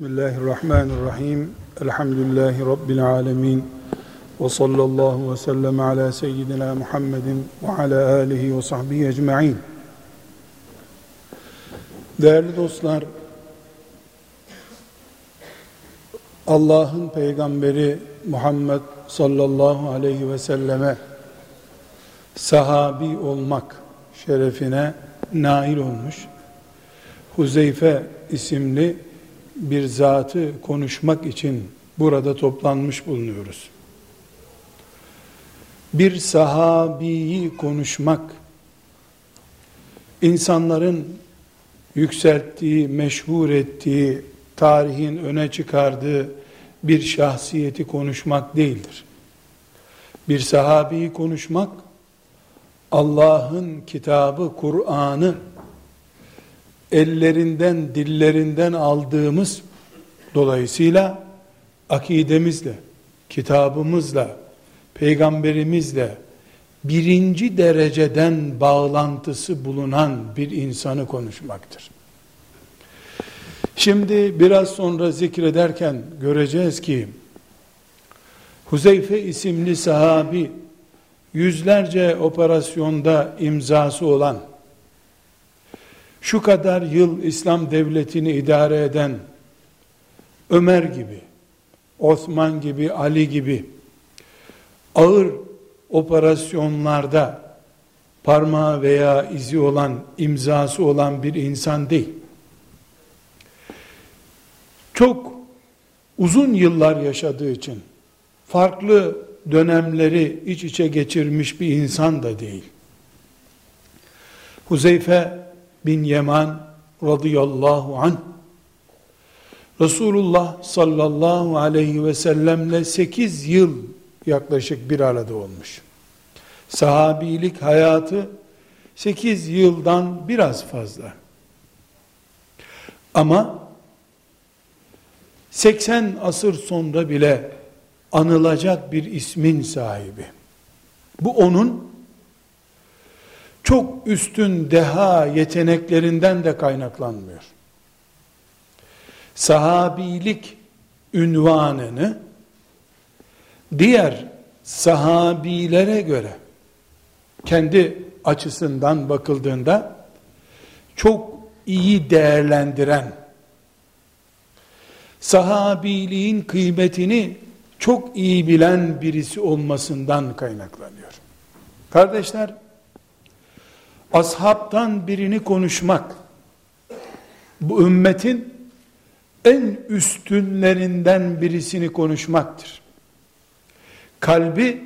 Bismillahirrahmanirrahim. Elhamdülillahi Rabbil alemin. Ve sallallahu ve sellem ala seyyidina Muhammedin ve ala alihi ve sahbihi ecma'in. Değerli dostlar, Allah'ın peygamberi Muhammed sallallahu aleyhi ve selleme sahabi olmak şerefine nail olmuş. Huzeyfe isimli bir zatı konuşmak için burada toplanmış bulunuyoruz. Bir sahabiyi konuşmak, insanların yükselttiği, meşhur ettiği, tarihin öne çıkardığı bir şahsiyeti konuşmak değildir. Bir sahabiyi konuşmak, Allah'ın kitabı, Kur'an'ı ellerinden, dillerinden aldığımız dolayısıyla akidemizle, kitabımızla, peygamberimizle birinci dereceden bağlantısı bulunan bir insanı konuşmaktır. Şimdi biraz sonra zikrederken göreceğiz ki Huzeyfe isimli sahabi yüzlerce operasyonda imzası olan şu kadar yıl İslam devletini idare eden Ömer gibi, Osman gibi, Ali gibi ağır operasyonlarda parmağı veya izi olan, imzası olan bir insan değil. Çok uzun yıllar yaşadığı için farklı dönemleri iç içe geçirmiş bir insan da değil. Huzeyfe bin Yeman radıyallahu an Resulullah sallallahu aleyhi ve sellemle 8 yıl yaklaşık bir arada olmuş. Sahabilik hayatı 8 yıldan biraz fazla. Ama 80 asır sonra bile anılacak bir ismin sahibi. Bu onun çok üstün deha yeteneklerinden de kaynaklanmıyor. Sahabilik ünvanını diğer sahabilere göre kendi açısından bakıldığında çok iyi değerlendiren sahabiliğin kıymetini çok iyi bilen birisi olmasından kaynaklanıyor. Kardeşler, ashabtan birini konuşmak, bu ümmetin en üstünlerinden birisini konuşmaktır. Kalbi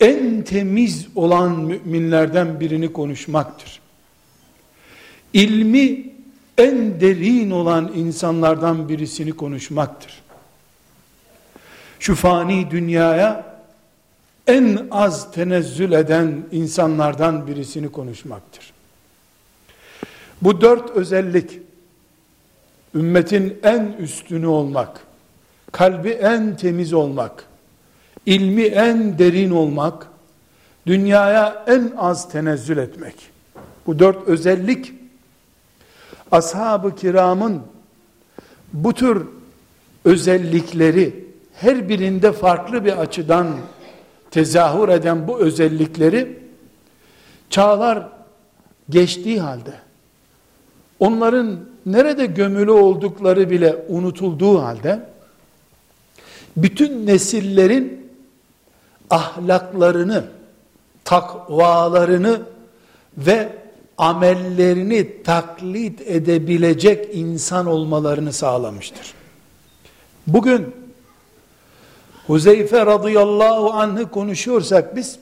en temiz olan müminlerden birini konuşmaktır. İlmi en derin olan insanlardan birisini konuşmaktır. Şu fani dünyaya en az tenezzül eden insanlardan birisini konuşmaktır. Bu dört özellik, ümmetin en üstünü olmak, kalbi en temiz olmak, ilmi en derin olmak, dünyaya en az tenezzül etmek. Bu dört özellik, ashab-ı kiramın bu tür özellikleri her birinde farklı bir açıdan tezahür eden bu özellikleri çağlar geçtiği halde onların nerede gömülü oldukları bile unutulduğu halde bütün nesillerin ahlaklarını, takvalarını ve amellerini taklit edebilecek insan olmalarını sağlamıştır. Bugün Huzeyfe radıyallahu anh'ı konuşuyorsak biz,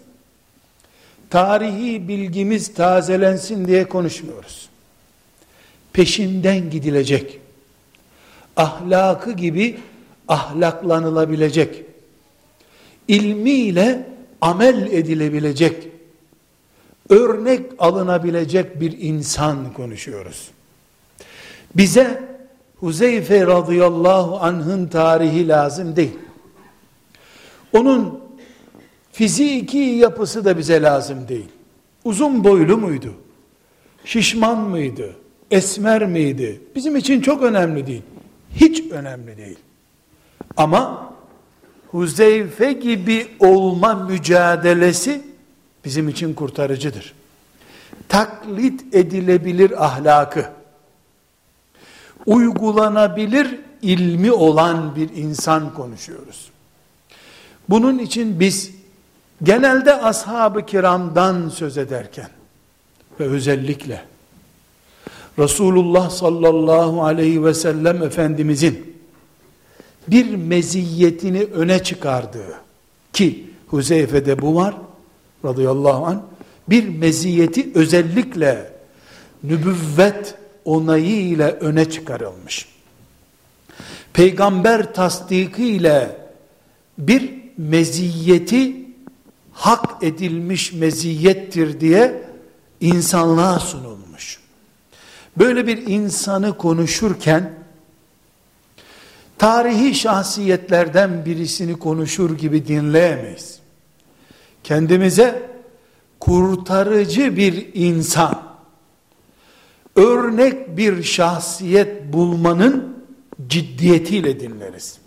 tarihi bilgimiz tazelensin diye konuşmuyoruz. Peşinden gidilecek, ahlakı gibi ahlaklanılabilecek, ilmiyle amel edilebilecek, örnek alınabilecek bir insan konuşuyoruz. Bize Huzeyfe radıyallahu anh'ın tarihi lazım değil. Onun fiziki yapısı da bize lazım değil. Uzun boylu muydu? Şişman mıydı? Esmer miydi? Bizim için çok önemli değil. hiç önemli değil. Ama Huzeyfe gibi olma mücadelesi bizim için kurtarıcıdır. Taklit edilebilir ahlakı, uygulanabilir ilmi olan bir insan konuşuyoruz. Bunun için biz genelde ashab-ı kiramdan söz ederken ve özellikle Resulullah sallallahu aleyhi ve sellem Efendimizin bir meziyetini öne çıkardığı ki Huzeyfe'de bu var radıyallahu an bir meziyeti özellikle nübüvvet onayı ile öne çıkarılmış. Peygamber tasdiki ile bir meziyeti hak edilmiş meziyettir diye insanlığa sunulmuş. Böyle bir insanı konuşurken tarihi şahsiyetlerden birisini konuşur gibi dinleyemeyiz. Kendimize kurtarıcı bir insan, örnek bir şahsiyet bulmanın ciddiyetiyle dinleriz.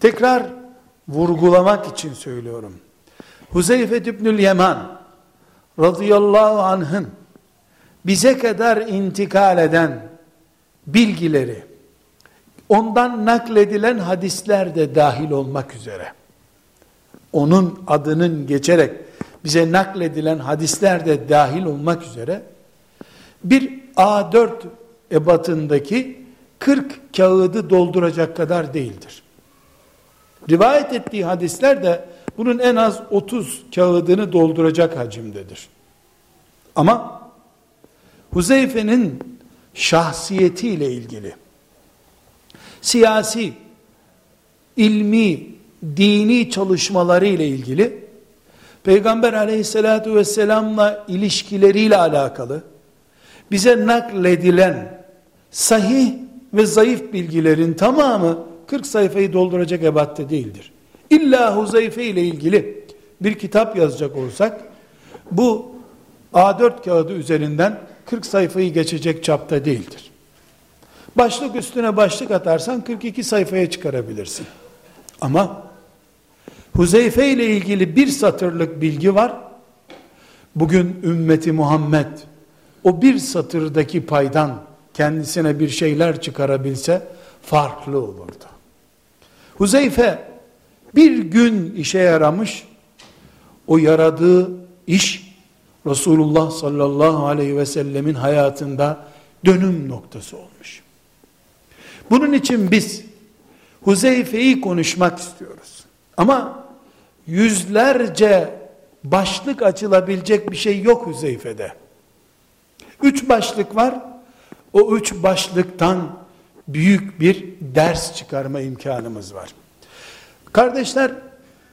Tekrar vurgulamak için söylüyorum. Huzeyfe İbnül Yaman radıyallahu anh'ın bize kadar intikal eden bilgileri, ondan nakledilen hadisler de dahil olmak üzere, onun adının geçerek bize nakledilen hadisler de dahil olmak üzere, bir A4 ebatındaki 40 kağıdı dolduracak kadar değildir. Rivayet ettiği hadisler de bunun en az 30 kağıdını dolduracak hacimdedir. Ama Huzeyfe'nin şahsiyetiyle ilgili siyasi, ilmi, dini çalışmaları ile ilgili Peygamber aleyhissalatu vesselamla ilişkileriyle alakalı bize nakledilen sahih ve zayıf bilgilerin tamamı 40 sayfayı dolduracak ebatte değildir. İlla Huzeyfe ile ilgili bir kitap yazacak olsak bu A4 kağıdı üzerinden 40 sayfayı geçecek çapta değildir. Başlık üstüne başlık atarsan 42 sayfaya çıkarabilirsin. Ama Huzeyfe ile ilgili bir satırlık bilgi var. Bugün ümmeti Muhammed o bir satırdaki paydan kendisine bir şeyler çıkarabilse farklı olurdu. Huzeyfe bir gün işe yaramış, o yaradığı iş Resulullah sallallahu aleyhi ve sellemin hayatında dönüm noktası olmuş. Bunun için biz Huzeyfe'yi konuşmak istiyoruz. Ama yüzlerce başlık açılabilecek bir şey yok Huzeyfe'de. Üç başlık var. O üç başlıktan büyük bir ders çıkarma imkanımız var. Kardeşler,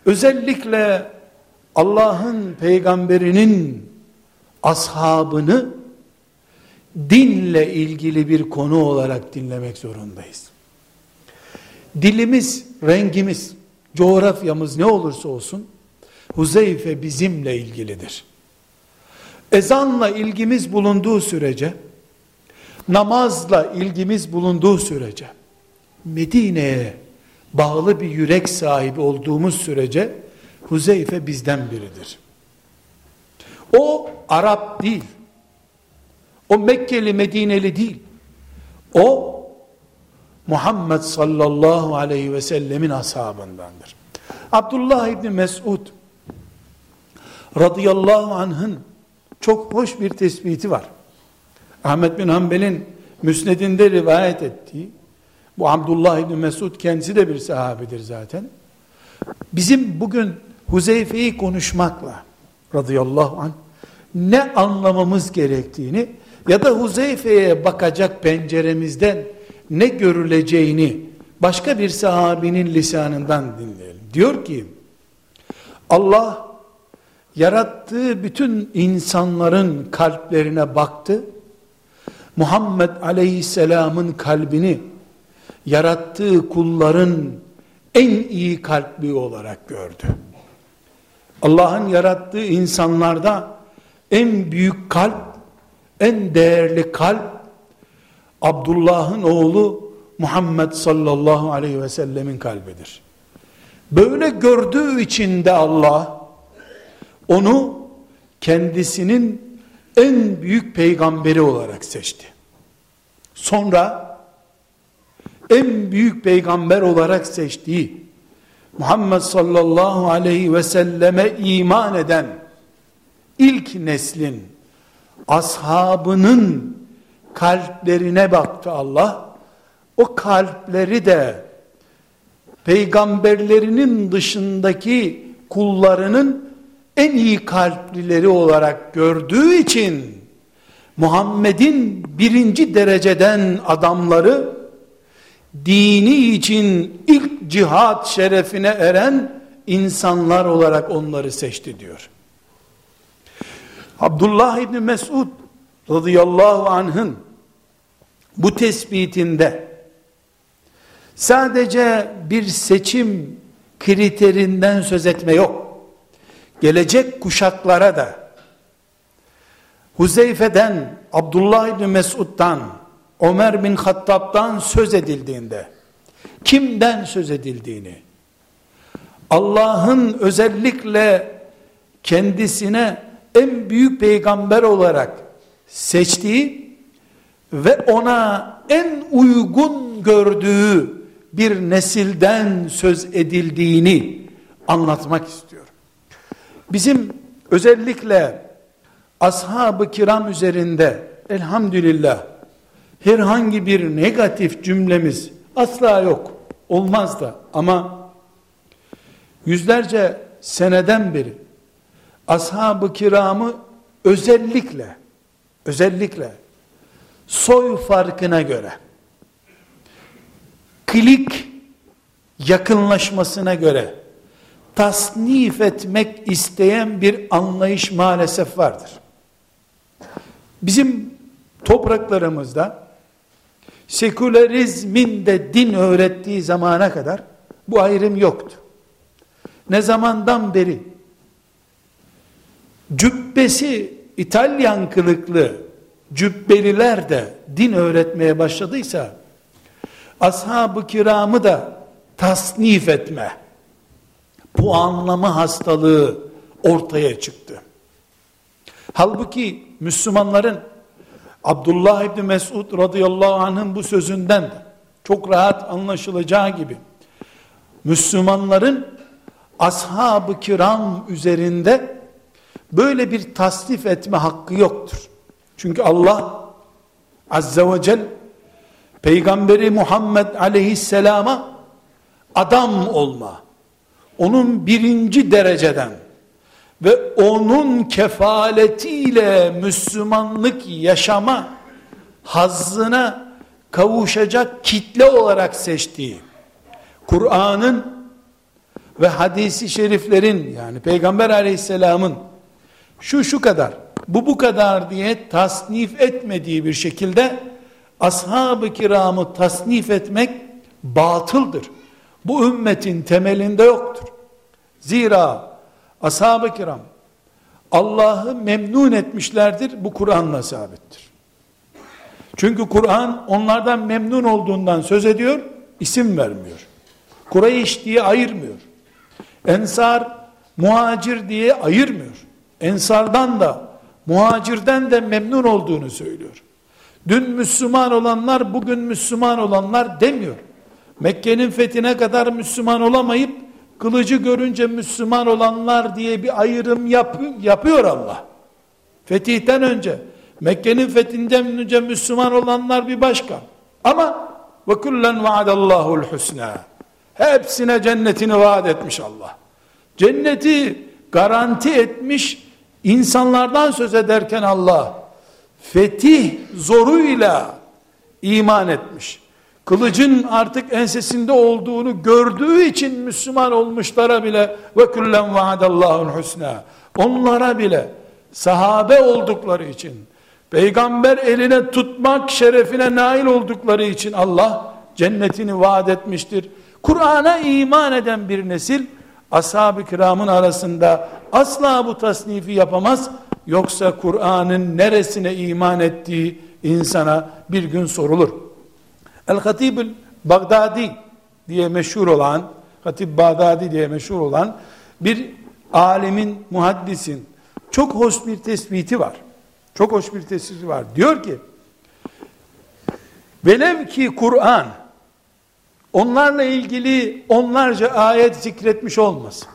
özellikle Allah'ın peygamberinin ashabını dinle ilgili bir konu olarak dinlemek zorundayız. Dilimiz, rengimiz, coğrafyamız ne olursa olsun Huzeyfe bizimle ilgilidir. Ezanla ilgimiz bulunduğu sürece, namazla ilgimiz bulunduğu sürece, Medine'ye bağlı bir yürek sahibi olduğumuz sürece, Huzeyfe bizden biridir. O Arap değil. O Mekkeli Medineli değil. O Muhammed sallallahu aleyhi ve sellemin ashabındandır. Abdullah İbni Mesud radıyallahu anh'ın çok hoş bir tespiti var. Ahmet bin Hanbel'in müsnedinde rivayet ettiği, bu Abdullah İbni Mesud kendisi de bir sahabedir zaten. Bizim bugün Huzeyfe'yi konuşmakla radıyallahu anh ne anlamamız gerektiğini ya da Huzeyfe'ye bakacak penceremizden ne görüleceğini başka bir sahabinin lisanından dinleyelim. Diyor ki Allah yarattığı bütün insanların kalplerine baktı. Muhammed Aleyhisselam'ın kalbini yarattığı kulların en iyi kalpli olarak gördü. Allah'ın yarattığı insanlarda en büyük kalp, en değerli kalp Abdullah'ın oğlu Muhammed sallallahu aleyhi ve sellemin kalbidir. Böyle gördüğü için de Allah onu kendisinin en büyük peygamberi olarak seçti. Sonra en büyük peygamber olarak seçtiği Muhammed sallallahu aleyhi ve selleme iman eden ilk neslin ashabının kalplerine baktı Allah. O kalpleri de peygamberlerinin dışındaki kullarının en iyi kalplileri olarak gördüğü için Muhammed'in birinci dereceden adamları dini için ilk cihat şerefine eren insanlar olarak onları seçti diyor. Abdullah İbni Mesud radıyallahu anh'ın bu tespitinde sadece bir seçim kriterinden söz etme yok. Gelecek kuşaklara da Huzeyfe'den, Abdullah İbni Mesud'dan, Ömer bin Hattab'dan söz edildiğinde, kimden söz edildiğini, Allah'ın özellikle kendisine en büyük peygamber olarak seçtiği ve ona en uygun gördüğü bir nesilden söz edildiğini anlatmak istiyorum. Bizim özellikle ashab-ı kiram üzerinde elhamdülillah herhangi bir negatif cümlemiz asla yok. Olmaz da ama yüzlerce seneden beri ashab-ı kiramı özellikle özellikle soy farkına göre klik yakınlaşmasına göre tasnif etmek isteyen bir anlayış maalesef vardır. Bizim topraklarımızda sekülerizmin de din öğrettiği zamana kadar bu ayrım yoktu. Ne zamandan beri cübbesi İtalyan kılıklı cübbeliler de din öğretmeye başladıysa ashab-ı kiramı da tasnif etme puanlama hastalığı ortaya çıktı. Halbuki Müslümanların Abdullah İbni Mesud radıyallahu anh'ın bu sözünden çok rahat anlaşılacağı gibi Müslümanların ashab-ı kiram üzerinde böyle bir tasnif etme hakkı yoktur. Çünkü Allah azze ve celle peygamberi Muhammed aleyhisselama adam olma onun birinci dereceden ve onun kefaletiyle Müslümanlık yaşama hazzına kavuşacak kitle olarak seçtiği Kur'an'ın ve hadisi şeriflerin yani Peygamber aleyhisselamın şu şu kadar bu bu kadar diye tasnif etmediği bir şekilde ashab-ı kiramı tasnif etmek batıldır. Bu ümmetin temelinde yoktur. Zira ashab-ı kiram Allah'ı memnun etmişlerdir. Bu Kur'an'la sabittir. Çünkü Kur'an onlardan memnun olduğundan söz ediyor, isim vermiyor. Kureyş diye ayırmıyor. Ensar, muhacir diye ayırmıyor. Ensardan da, muhacirden de memnun olduğunu söylüyor. Dün Müslüman olanlar, bugün Müslüman olanlar demiyor. Mekke'nin fethine kadar Müslüman olamayıp, kılıcı görünce Müslüman olanlar diye bir ayrım yap, yapıyor Allah. Fetihten önce, Mekke'nin fethinden önce Müslüman olanlar bir başka. Ama ve kullen vaadallahu'l husna. Hepsine cennetini vaat etmiş Allah. Cenneti garanti etmiş insanlardan söz ederken Allah fetih zoruyla iman etmiş. Kılıcın artık ensesinde olduğunu gördüğü için Müslüman olmuşlara bile ve kullen vaadallahu'l husna. Onlara bile sahabe oldukları için peygamber eline tutmak şerefine nail oldukları için Allah cennetini vaat etmiştir. Kur'an'a iman eden bir nesil ashab-ı kiramın arasında asla bu tasnifi yapamaz. Yoksa Kur'an'ın neresine iman ettiği insana bir gün sorulur. El-Hatibül Bagdadi diye meşhur olan, Hatip Bağdadi diye meşhur olan bir alemin, muhaddisin çok hoş bir tespiti var. Çok hoş bir tespiti var. Diyor ki, velev ki Kur'an onlarla ilgili onlarca ayet zikretmiş olmasın.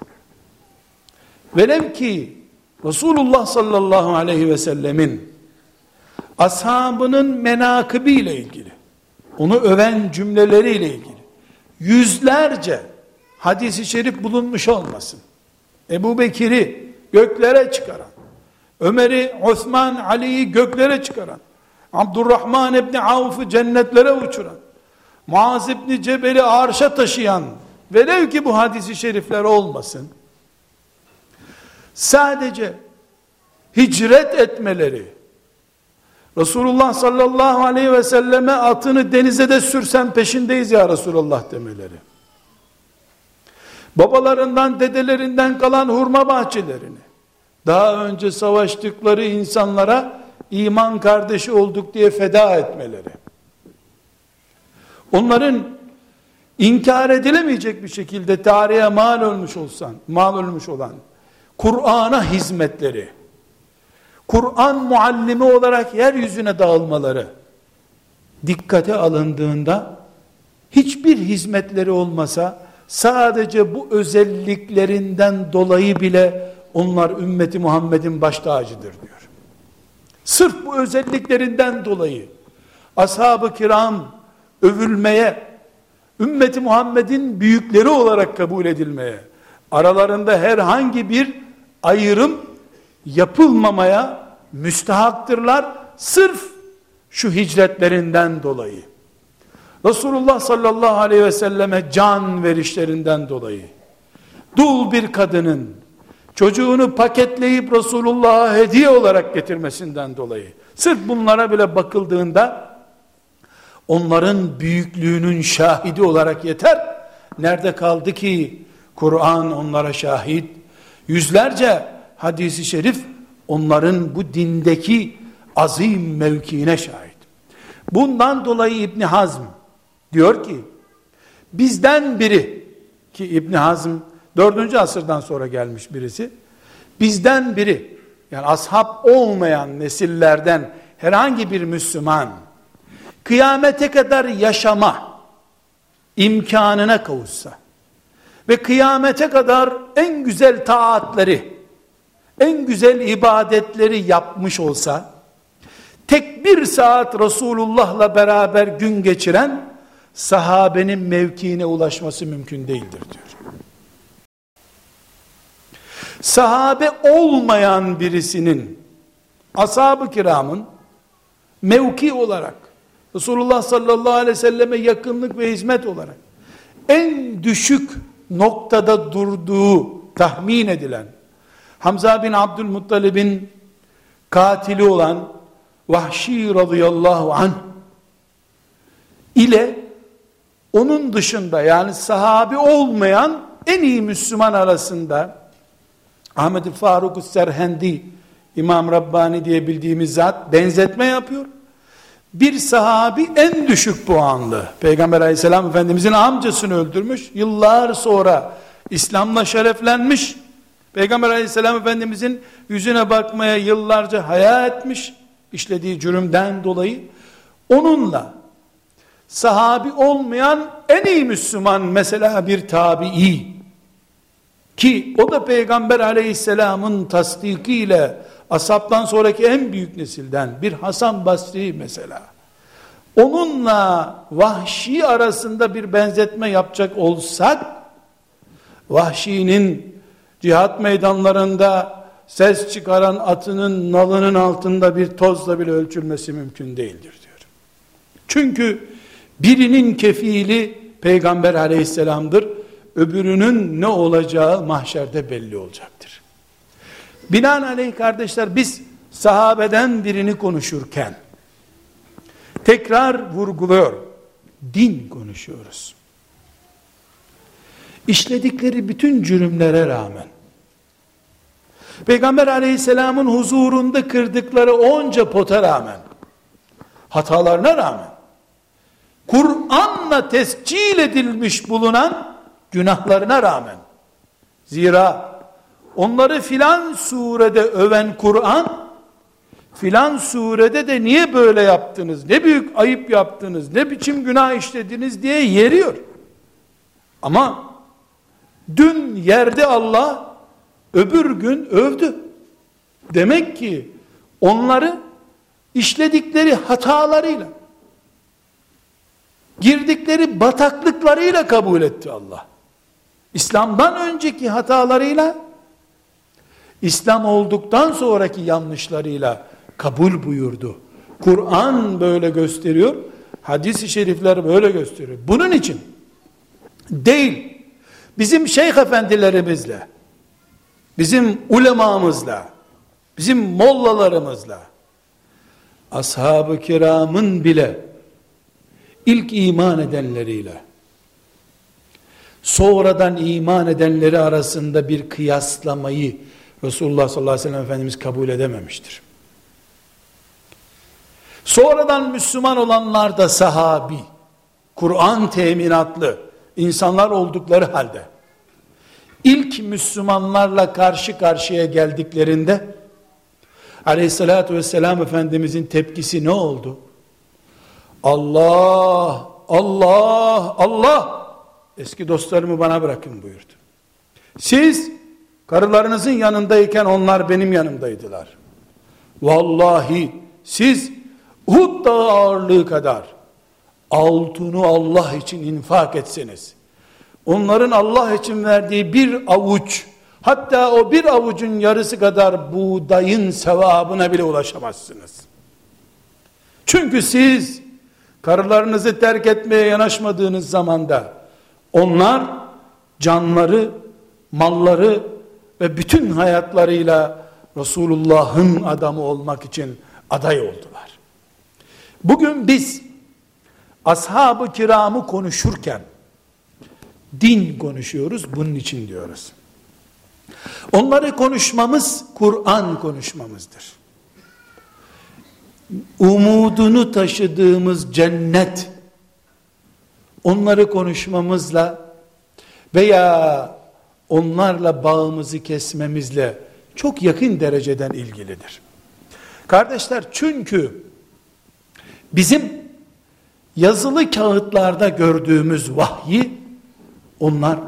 Velev ki Resulullah sallallahu aleyhi ve sellemin ashabının menakıbı ile ilgili, onu öven cümleleriyle ilgili yüzlerce hadisi şerif bulunmuş olmasın. Ebu Bekir'i göklere çıkaran, Ömer'i, Osman, Ali'yi göklere çıkaran, Abdurrahman İbni Avf'ı cennetlere uçuran, Muaz İbni Cebel'i arşa taşıyan, velev ki bu hadisi şerifler olmasın, sadece hicret etmeleri, Resulullah sallallahu aleyhi ve selleme atını denize de sürsen peşindeyiz ya Resulullah demeleri. Babalarından, dedelerinden kalan hurma bahçelerini, daha önce savaştıkları insanlara iman kardeşi olduk diye feda etmeleri, onların inkar edilemeyecek bir şekilde tarihe mal olmuş olsan, mal olmuş olan Kur'an'a hizmetleri, Kur'an muallimi olarak yeryüzüne dağılmaları dikkate alındığında hiçbir hizmetleri olmasa sadece bu özelliklerinden dolayı bile onlar ümmeti Muhammed'in baş tacıdır diyor. Sırf bu özelliklerinden dolayı ashab-ı kiram övülmeye, ümmeti Muhammed'in büyükleri olarak kabul edilmeye, aralarında herhangi bir ayrım yapılmamaya müstehaktırlar. Sırf şu hicretlerinden dolayı. Resulullah sallallahu aleyhi ve selleme can verişlerinden dolayı. Dul bir kadının çocuğunu paketleyip Resulullah'a hediye olarak getirmesinden dolayı. Sırf bunlara bile bakıldığında onların büyüklüğünün şahidi olarak yeter. Nerede kaldı ki Kur'an onlara şahit? Yüzlerce hadisi şerif onların bu dindeki azim mevkiine şahit. Bundan dolayı İbni Hazm diyor ki bizden biri ki İbni Hazm 4. asırdan sonra gelmiş birisi bizden biri yani ashab olmayan nesillerden herhangi bir Müslüman kıyamete kadar yaşama imkanına kavuşsa ve kıyamete kadar en güzel taatleri en güzel ibadetleri yapmış olsa, tek bir saat Resulullah'la beraber gün geçiren, sahabenin mevkiine ulaşması mümkün değildir diyor. Sahabe olmayan birisinin, ashab-ı kiramın, mevki olarak, Resulullah sallallahu aleyhi ve selleme yakınlık ve hizmet olarak, en düşük noktada durduğu tahmin edilen, Hamza bin Abdülmuttalib'in katili olan Vahşi radıyallahu an ile onun dışında yani sahabi olmayan en iyi Müslüman arasında Ahmet Faruk Serhendi İmam Rabbani diye bildiğimiz zat benzetme yapıyor. Bir sahabi en düşük puanlı. Peygamber aleyhisselam efendimizin amcasını öldürmüş. Yıllar sonra İslam'la şereflenmiş. Peygamber aleyhisselam efendimizin yüzüne bakmaya yıllarca haya etmiş, işlediği cürümden dolayı, onunla sahabi olmayan en iyi Müslüman mesela bir tabi'i, ki o da Peygamber aleyhisselamın tasdikiyle asaptan sonraki en büyük nesilden bir Hasan Basri mesela, onunla vahşi arasında bir benzetme yapacak olsak, vahşinin cihat meydanlarında ses çıkaran atının nalının altında bir tozla bile ölçülmesi mümkün değildir diyor. Çünkü birinin kefili peygamber aleyhisselamdır. Öbürünün ne olacağı mahşerde belli olacaktır. Binaenaleyh kardeşler biz sahabeden birini konuşurken tekrar vurguluyor. Din konuşuyoruz işledikleri bütün cürümlere rağmen, Peygamber aleyhisselamın huzurunda kırdıkları onca pota rağmen, hatalarına rağmen, Kur'an'la tescil edilmiş bulunan günahlarına rağmen. Zira onları filan surede öven Kur'an, filan surede de niye böyle yaptınız, ne büyük ayıp yaptınız, ne biçim günah işlediniz diye yeriyor. Ama dün yerde Allah, öbür gün övdü. Demek ki onları işledikleri hatalarıyla, girdikleri bataklıklarıyla kabul etti Allah. İslam'dan önceki hatalarıyla, İslam olduktan sonraki yanlışlarıyla kabul buyurdu. Kur'an böyle gösteriyor, hadis-i şerifler böyle gösteriyor. Bunun için değil, bizim şeyh efendilerimizle, bizim ulemamızla, bizim mollalarımızla, ashab-ı kiramın bile ilk iman edenleriyle sonradan iman edenleri arasında bir kıyaslamayı Resulullah sallallahu aleyhi ve sellem Efendimiz kabul edememiştir. Sonradan Müslüman olanlar da sahabi, Kur'an teminatlı insanlar oldukları halde ilk Müslümanlarla karşı karşıya geldiklerinde aleyhissalatü vesselam Efendimizin tepkisi ne oldu? Allah, Allah, Allah eski dostlarımı bana bırakın buyurdu. Siz karılarınızın yanındayken onlar benim yanımdaydılar. Vallahi siz Uhud dağı ağırlığı kadar altını Allah için infak etseniz, onların Allah için verdiği bir avuç, hatta o bir avucun yarısı kadar buğdayın sevabına bile ulaşamazsınız. Çünkü siz karılarınızı terk etmeye yanaşmadığınız zamanda onlar canları, malları ve bütün hayatlarıyla Resulullah'ın adamı olmak için aday oldular. Bugün biz ashab-ı kiramı konuşurken din konuşuyoruz bunun için diyoruz. Onları konuşmamız Kur'an konuşmamızdır. Umudunu taşıdığımız cennet onları konuşmamızla veya onlarla bağımızı kesmemizle çok yakın dereceden ilgilidir. Kardeşler çünkü bizim yazılı kağıtlarda gördüğümüz vahyi onlar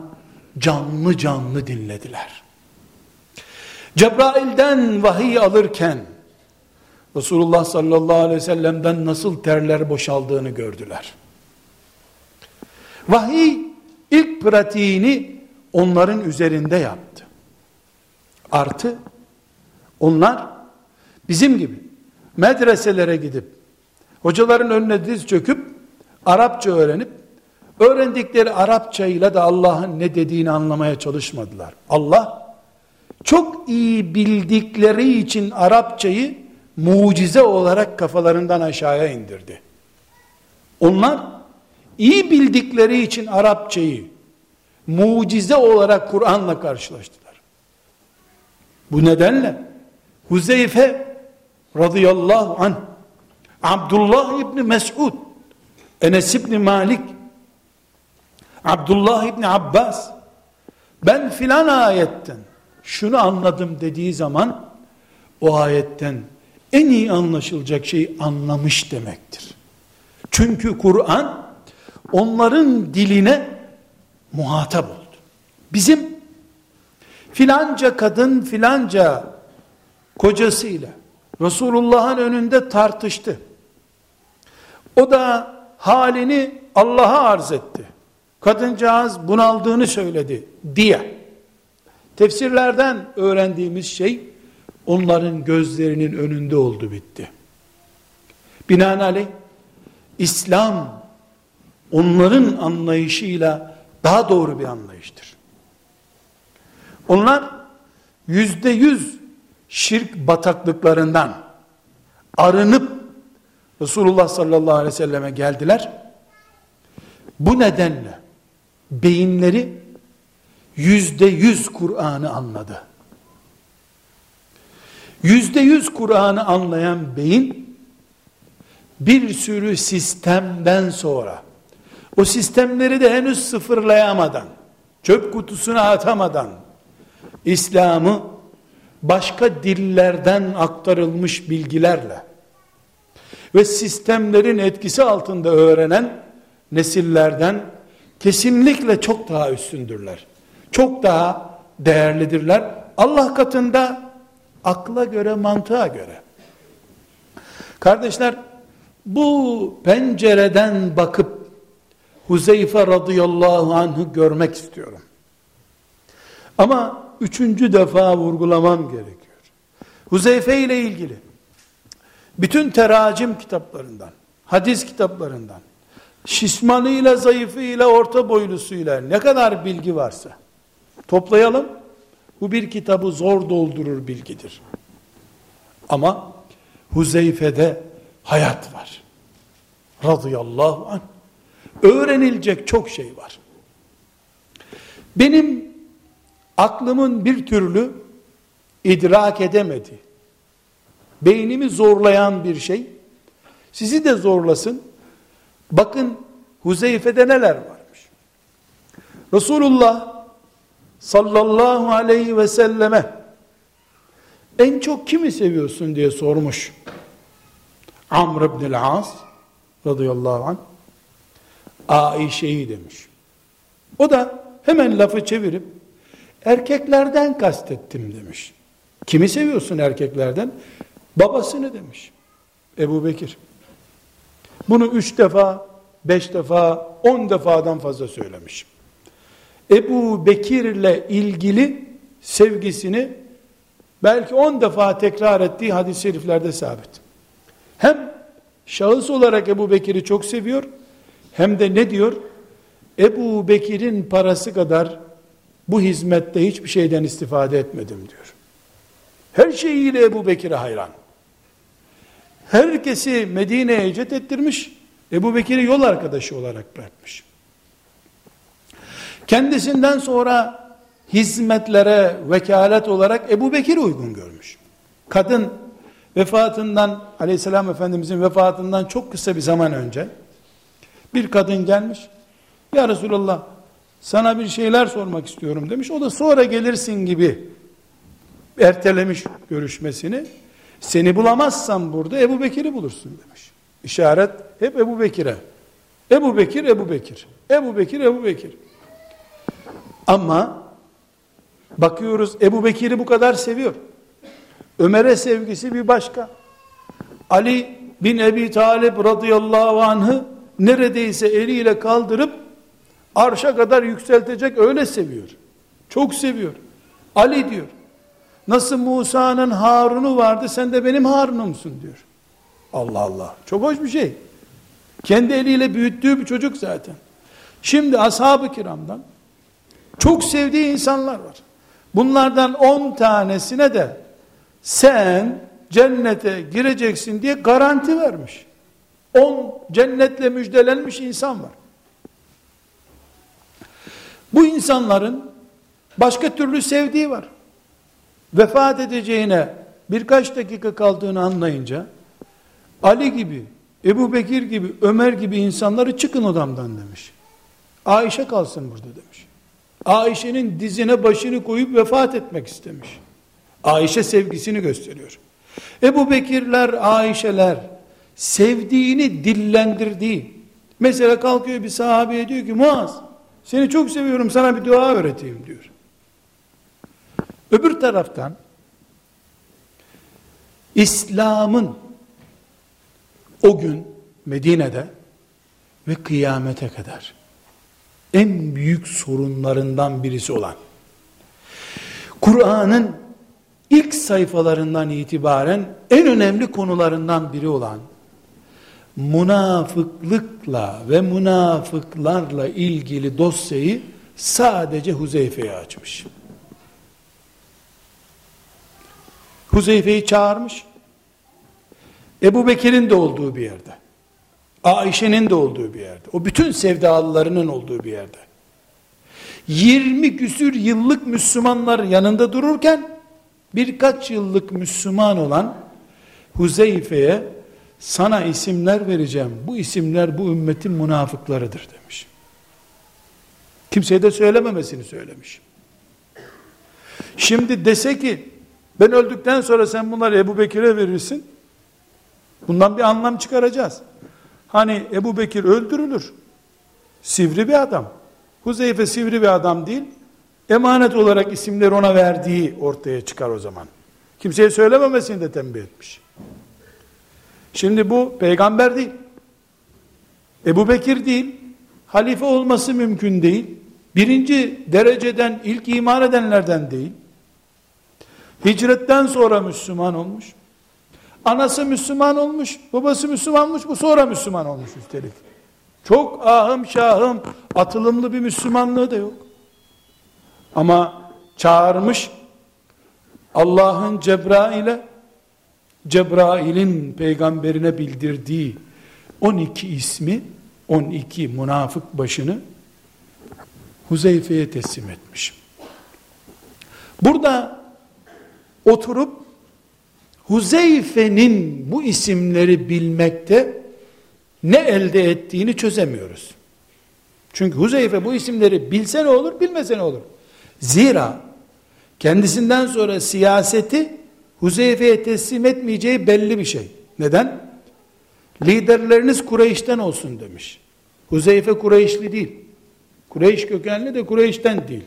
canlı canlı dinlediler. Cebrail'den vahiy alırken Resulullah sallallahu aleyhi ve sellem'den nasıl terler boşaldığını gördüler. Vahiy ilk pratiğini onların üzerinde yaptı. Artı onlar bizim gibi medreselere gidip hocaların önüne diz çöküp Arapça öğrenip öğrendikleri Arapçayla da Allah'ın ne dediğini anlamaya çalışmadılar. Allah çok iyi bildikleri için Arapçayı mucize olarak kafalarından aşağıya indirdi. Onlar iyi bildikleri için Arapçayı mucize olarak Kur'an'la karşılaştılar. Bu nedenle Huzeyfe radıyallahu anh Abdullah İbni Mesud Enes İbni Malik Abdullah İbni Abbas ben filan ayetten şunu anladım dediği zaman o ayetten en iyi anlaşılacak şeyi anlamış demektir. Çünkü Kur'an onların diline muhatap oldu. Bizim filanca kadın filanca kocasıyla Resulullah'ın önünde tartıştı. O da halini Allah'a arz etti. Kadıncağız bunaldığını söyledi diye. Tefsirlerden öğrendiğimiz şey onların gözlerinin önünde oldu bitti. Binaenaleyh İslam onların anlayışıyla daha doğru bir anlayıştır. Onlar yüzde yüz şirk bataklıklarından arınıp Resulullah sallallahu aleyhi ve selleme geldiler. Bu nedenle beyinleri yüzde yüz Kur'an'ı anladı. Yüzde yüz Kur'an'ı anlayan beyin bir sürü sistemden sonra o sistemleri de henüz sıfırlayamadan, çöp kutusuna atamadan, İslam'ı başka dillerden aktarılmış bilgilerle ve sistemlerin etkisi altında öğrenen nesillerden kesinlikle çok daha üstündürler. Çok daha değerlidirler. Allah katında akla göre, mantığa göre. Kardeşler, bu pencereden bakıp Huzeyfe radıyallahu anh'ı görmek istiyorum. Ama üçüncü defa vurgulamam gerekiyor. Huzeyfe ile ilgili bütün teracim kitaplarından, hadis kitaplarından, şişmanıyla, zayıfıyla, orta boylusuyla ne kadar bilgi varsa toplayalım. Bu bir kitabı zor doldurur bilgidir. Ama Huzeyfe'de hayat var. Radıyallahu anh. Öğrenilecek çok şey var. Benim aklımın bir türlü idrak edemedi. Beynimi zorlayan bir şey. Sizi de zorlasın. Bakın Huzeyfe'de neler varmış. Resulullah sallallahu aleyhi ve selleme en çok kimi seviyorsun diye sormuş. Amr ibn as radıyallahu anh Aişe'yi demiş. O da hemen lafı çevirip erkeklerden kastettim demiş. Kimi seviyorsun erkeklerden? Babasını demiş. Ebu Bekir. Bunu üç defa, beş defa, on defadan fazla söylemiş. Ebu Bekir'le ilgili sevgisini belki on defa tekrar ettiği hadis-i şeriflerde sabit. Hem şahıs olarak Ebu Bekir'i çok seviyor, hem de ne diyor? Ebu Bekir'in parası kadar bu hizmette hiçbir şeyden istifade etmedim diyor. Her şeyiyle Ebu Bekir'e hayran. Herkesi Medine'ye icet ettirmiş, Ebu Bekir'i yol arkadaşı olarak bırakmış. Kendisinden sonra hizmetlere vekalet olarak Ebu Bekir uygun görmüş. Kadın vefatından aleyhisselam efendimizin vefatından çok kısa bir zaman önce bir kadın gelmiş. Ya Resulallah sana bir şeyler sormak istiyorum demiş. O da sonra gelirsin gibi ertelemiş görüşmesini. Seni bulamazsam burada Ebu Bekir'i bulursun demiş. İşaret hep Ebu Bekir'e. Ebu Bekir, Ebu Bekir. Ebu Bekir, Ebu Bekir. Ama bakıyoruz Ebu Bekir'i bu kadar seviyor. Ömer'e sevgisi bir başka. Ali bin Ebi Talib radıyallahu anh'ı neredeyse eliyle kaldırıp arşa kadar yükseltecek öyle seviyor. Çok seviyor. Ali diyor. Nasıl Musa'nın Harun'u vardı sen de benim Harun'umsun diyor. Allah Allah. Çok hoş bir şey. Kendi eliyle büyüttüğü bir çocuk zaten. Şimdi ashab-ı kiramdan çok sevdiği insanlar var. Bunlardan on tanesine de sen cennete gireceksin diye garanti vermiş. On cennetle müjdelenmiş insan var. Bu insanların başka türlü sevdiği var. Vefat edeceğine birkaç dakika kaldığını anlayınca Ali gibi, Ebu Bekir gibi, Ömer gibi insanları çıkın odamdan demiş. Ayşe kalsın burada demiş. Ayşe'nin dizine başını koyup vefat etmek istemiş. Ayşe sevgisini gösteriyor. Ebu Bekirler, Ayşeler sevdiğini dillendirdiği. Mesela kalkıyor bir sahabeye diyor ki Muaz seni çok seviyorum sana bir dua öğreteyim diyor. Öbür taraftan İslam'ın o gün Medine'de ve kıyamete kadar en büyük sorunlarından birisi olan Kur'an'ın ilk sayfalarından itibaren en önemli konularından biri olan münafıklıkla ve münafıklarla ilgili dosyayı sadece Huzeyfe'ye açmış. Huzeyfe'yi çağırmış. Ebu Bekir'in de olduğu bir yerde. Ayşe'nin de olduğu bir yerde. O bütün sevdalılarının olduğu bir yerde. 20 küsür yıllık Müslümanlar yanında dururken birkaç yıllık Müslüman olan Huzeyfe'ye sana isimler vereceğim. Bu isimler bu ümmetin münafıklarıdır demiş. Kimseye de söylememesini söylemiş. Şimdi dese ki ben öldükten sonra sen bunları Ebu Bekir'e verirsin. Bundan bir anlam çıkaracağız. Hani Ebu Bekir öldürülür. Sivri bir adam. Huzeyfe sivri bir adam değil. Emanet olarak isimleri ona verdiği ortaya çıkar o zaman. Kimseye söylememesini de tembih etmiş. Şimdi bu peygamber değil. Ebu Bekir değil. Halife olması mümkün değil. Birinci dereceden ilk iman edenlerden değil. Hicretten sonra Müslüman olmuş. Anası Müslüman olmuş, babası Müslüman olmuş, bu sonra Müslüman olmuş üstelik. Çok ahım şahım, atılımlı bir Müslümanlığı da yok. Ama çağırmış, Allah'ın Cebrail'e, Cebrail'in peygamberine bildirdiği 12 ismi, 12 münafık başını Huzeyfe'ye teslim etmiş. Burada oturup Huzeyfe'nin bu isimleri bilmekte ne elde ettiğini çözemiyoruz. Çünkü Huzeyfe bu isimleri bilse ne olur, bilmese ne olur? Zira kendisinden sonra siyaseti Huzeyfe'ye teslim etmeyeceği belli bir şey. Neden? Liderleriniz Kureyş'ten olsun demiş. Huzeyfe Kureyşli değil. Kureyş kökenli de Kureyş'ten değil.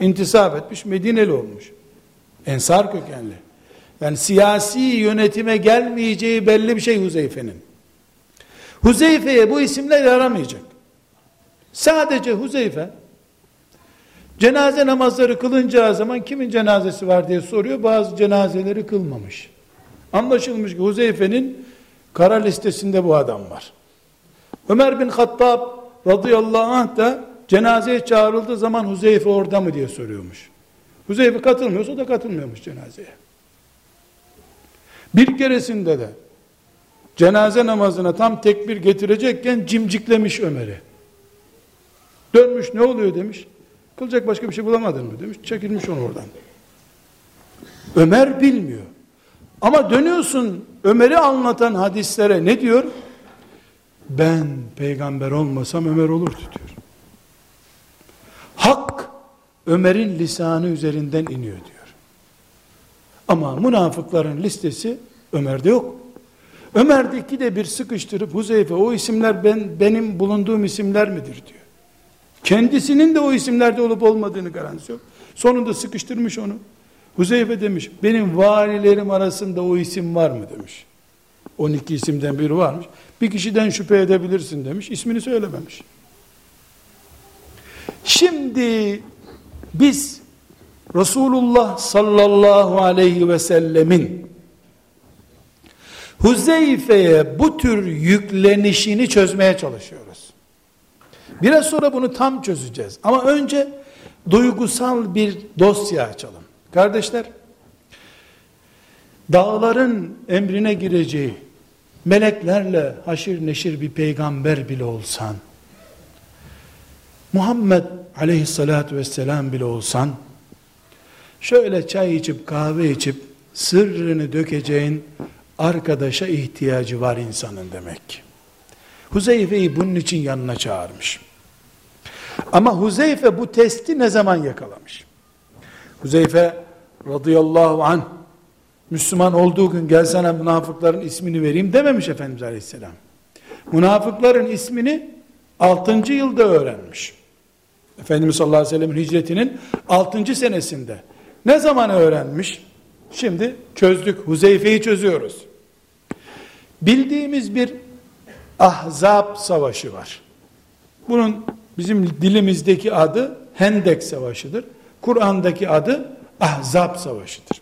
İntisap etmiş, Medineli olmuş. Ensar kökenli. Yani siyasi yönetime gelmeyeceği belli bir şey Huzeyfe'nin. Huzeyfe'ye bu isimler yaramayacak. Sadece Huzeyfe cenaze namazları kılınacağı zaman kimin cenazesi var diye soruyor. Bazı cenazeleri kılmamış. Anlaşılmış ki Huzeyfe'nin kara listesinde bu adam var. Ömer bin Hattab radıyallahu anh da cenazeye çağrıldığı zaman Huzeyfe orada mı diye soruyormuş. Huzeyfe katılmıyorsa da katılmıyormuş cenazeye. Bir keresinde de cenaze namazına tam tekbir getirecekken cimciklemiş Ömer'i. Dönmüş ne oluyor demiş. Kılacak başka bir şey bulamadın mı demiş. Çekilmiş onu oradan. Ömer bilmiyor. Ama dönüyorsun Ömer'i anlatan hadislere ne diyor? Ben peygamber olmasam Ömer olurdu diyor. Hak Ömer'in lisanı üzerinden iniyor diyor. Ama münafıkların listesi Ömer'de yok. Ömer'deki de bir sıkıştırıp Huzeyfe o isimler ben benim bulunduğum isimler midir diyor. Kendisinin de o isimlerde olup olmadığını garantisi yok. Sonunda sıkıştırmış onu. Huzeyfe demiş benim valilerim arasında o isim var mı demiş. 12 isimden biri varmış. Bir kişiden şüphe edebilirsin demiş. İsmini söylememiş. Şimdi biz Resulullah sallallahu aleyhi ve sellemin Huzeyfe'ye bu tür yüklenişini çözmeye çalışıyoruz. Biraz sonra bunu tam çözeceğiz. Ama önce duygusal bir dosya açalım. Kardeşler, dağların emrine gireceği, meleklerle haşir neşir bir peygamber bile olsan, Muhammed aleyhissalatü vesselam bile olsan, şöyle çay içip kahve içip sırrını dökeceğin arkadaşa ihtiyacı var insanın demek. Huzeyfe'yi bunun için yanına çağırmış. Ama Huzeyfe bu testi ne zaman yakalamış? Huzeyfe radıyallahu anh Müslüman olduğu gün gel sana münafıkların ismini vereyim dememiş Efendimiz Aleyhisselam. Münafıkların ismini 6. yılda öğrenmiş. Efendimiz sallallahu aleyhi ve sellem'in hicretinin 6. senesinde. Ne zaman öğrenmiş? Şimdi çözdük. Huzeyfe'yi çözüyoruz. Bildiğimiz bir Ahzab savaşı var. Bunun bizim dilimizdeki adı Hendek Savaşı'dır. Kur'an'daki adı Ahzab Savaşı'dır.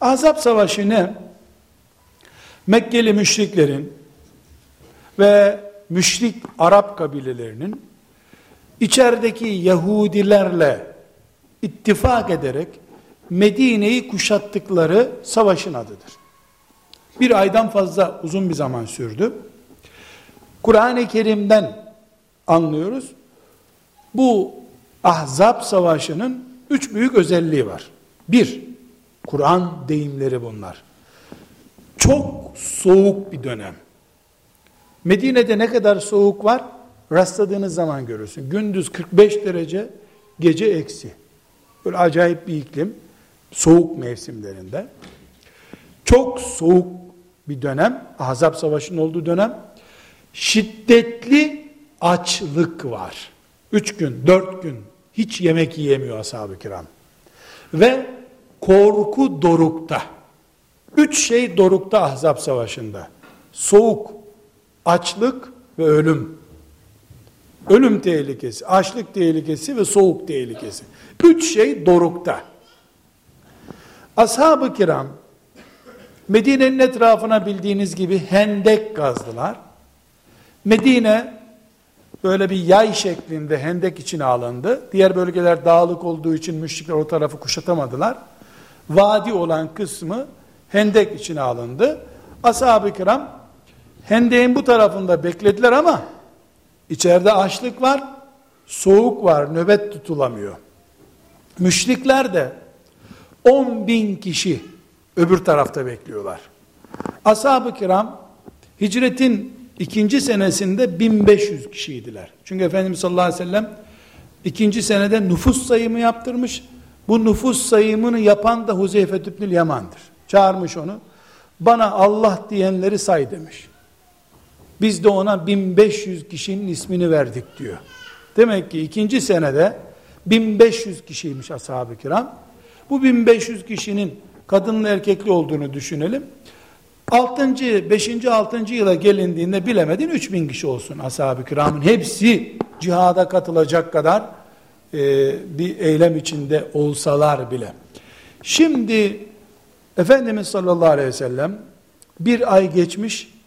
Ahzab Savaşı ne? Mekkeli müşriklerin ve müşrik Arap kabilelerinin içerideki Yahudilerle ittifak ederek Medine'yi kuşattıkları savaşın adıdır. Bir aydan fazla uzun bir zaman sürdü. Kur'an-ı Kerim'den anlıyoruz. Bu Ahzab Savaşı'nın üç büyük özelliği var. Bir, Kur'an deyimleri bunlar. Çok soğuk bir dönem. Medine'de ne kadar soğuk var? Rastladığınız zaman görürsün. Gündüz 45 derece, gece eksi. Böyle acayip bir iklim. Soğuk mevsimlerinde. Çok soğuk bir dönem. Ahzab Savaşı'nın olduğu dönem. Şiddetli açlık var. Üç gün, dört gün hiç yemek yiyemiyor ashab-ı kiram. Ve korku dorukta. Üç şey dorukta Ahzab Savaşı'nda. Soğuk, açlık ve ölüm. Ölüm tehlikesi, açlık tehlikesi ve soğuk tehlikesi. Üç şey dorukta. Ashab-ı kiram Medine'nin etrafına bildiğiniz gibi hendek kazdılar. Medine böyle bir yay şeklinde hendek içine alındı. Diğer bölgeler dağlık olduğu için müşrikler o tarafı kuşatamadılar. Vadi olan kısmı hendek içine alındı. Ashab-ı kiram hendeğin bu tarafında beklediler ama içeride açlık var, soğuk var, nöbet tutulamıyor. Müşrikler de 10 bin kişi öbür tarafta bekliyorlar. Ashab-ı kiram hicretin ikinci senesinde 1500 kişiydiler. Çünkü Efendimiz sallallahu aleyhi ve sellem ikinci senede nüfus sayımı yaptırmış. Bu nüfus sayımını yapan da Huzeyfe İbnül Yaman'dır. Çağırmış onu. Bana Allah diyenleri say demiş. Biz de ona 1500 kişinin ismini verdik diyor. Demek ki ikinci senede 1500 kişiymiş ashab-ı kiram. Bu 1500 kişinin kadınlı erkekli olduğunu düşünelim. 6. 5. 6. yıla gelindiğinde bilemedin 3000 kişi olsun ashab-ı kiramın hepsi cihada katılacak kadar e, bir eylem içinde olsalar bile. Şimdi Efendimiz sallallahu aleyhi ve sellem bir ay geçmiş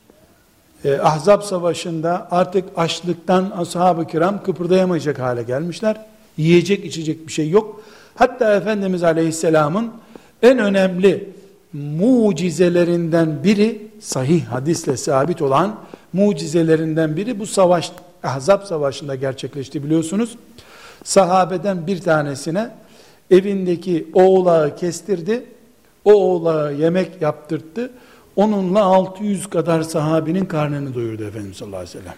e, Ahzab savaşında artık açlıktan ashab-ı kiram kıpırdayamayacak hale gelmişler. Yiyecek içecek bir şey yok. Hatta Efendimiz aleyhisselamın en önemli mucizelerinden biri sahih hadisle sabit olan mucizelerinden biri bu savaş Ahzab savaşında gerçekleşti biliyorsunuz. Sahabeden bir tanesine evindeki oğlağı kestirdi. O oğlağı yemek yaptırttı. Onunla 600 kadar sahabinin karnını doyurdu Efendimiz sallallahu aleyhi ve sellem.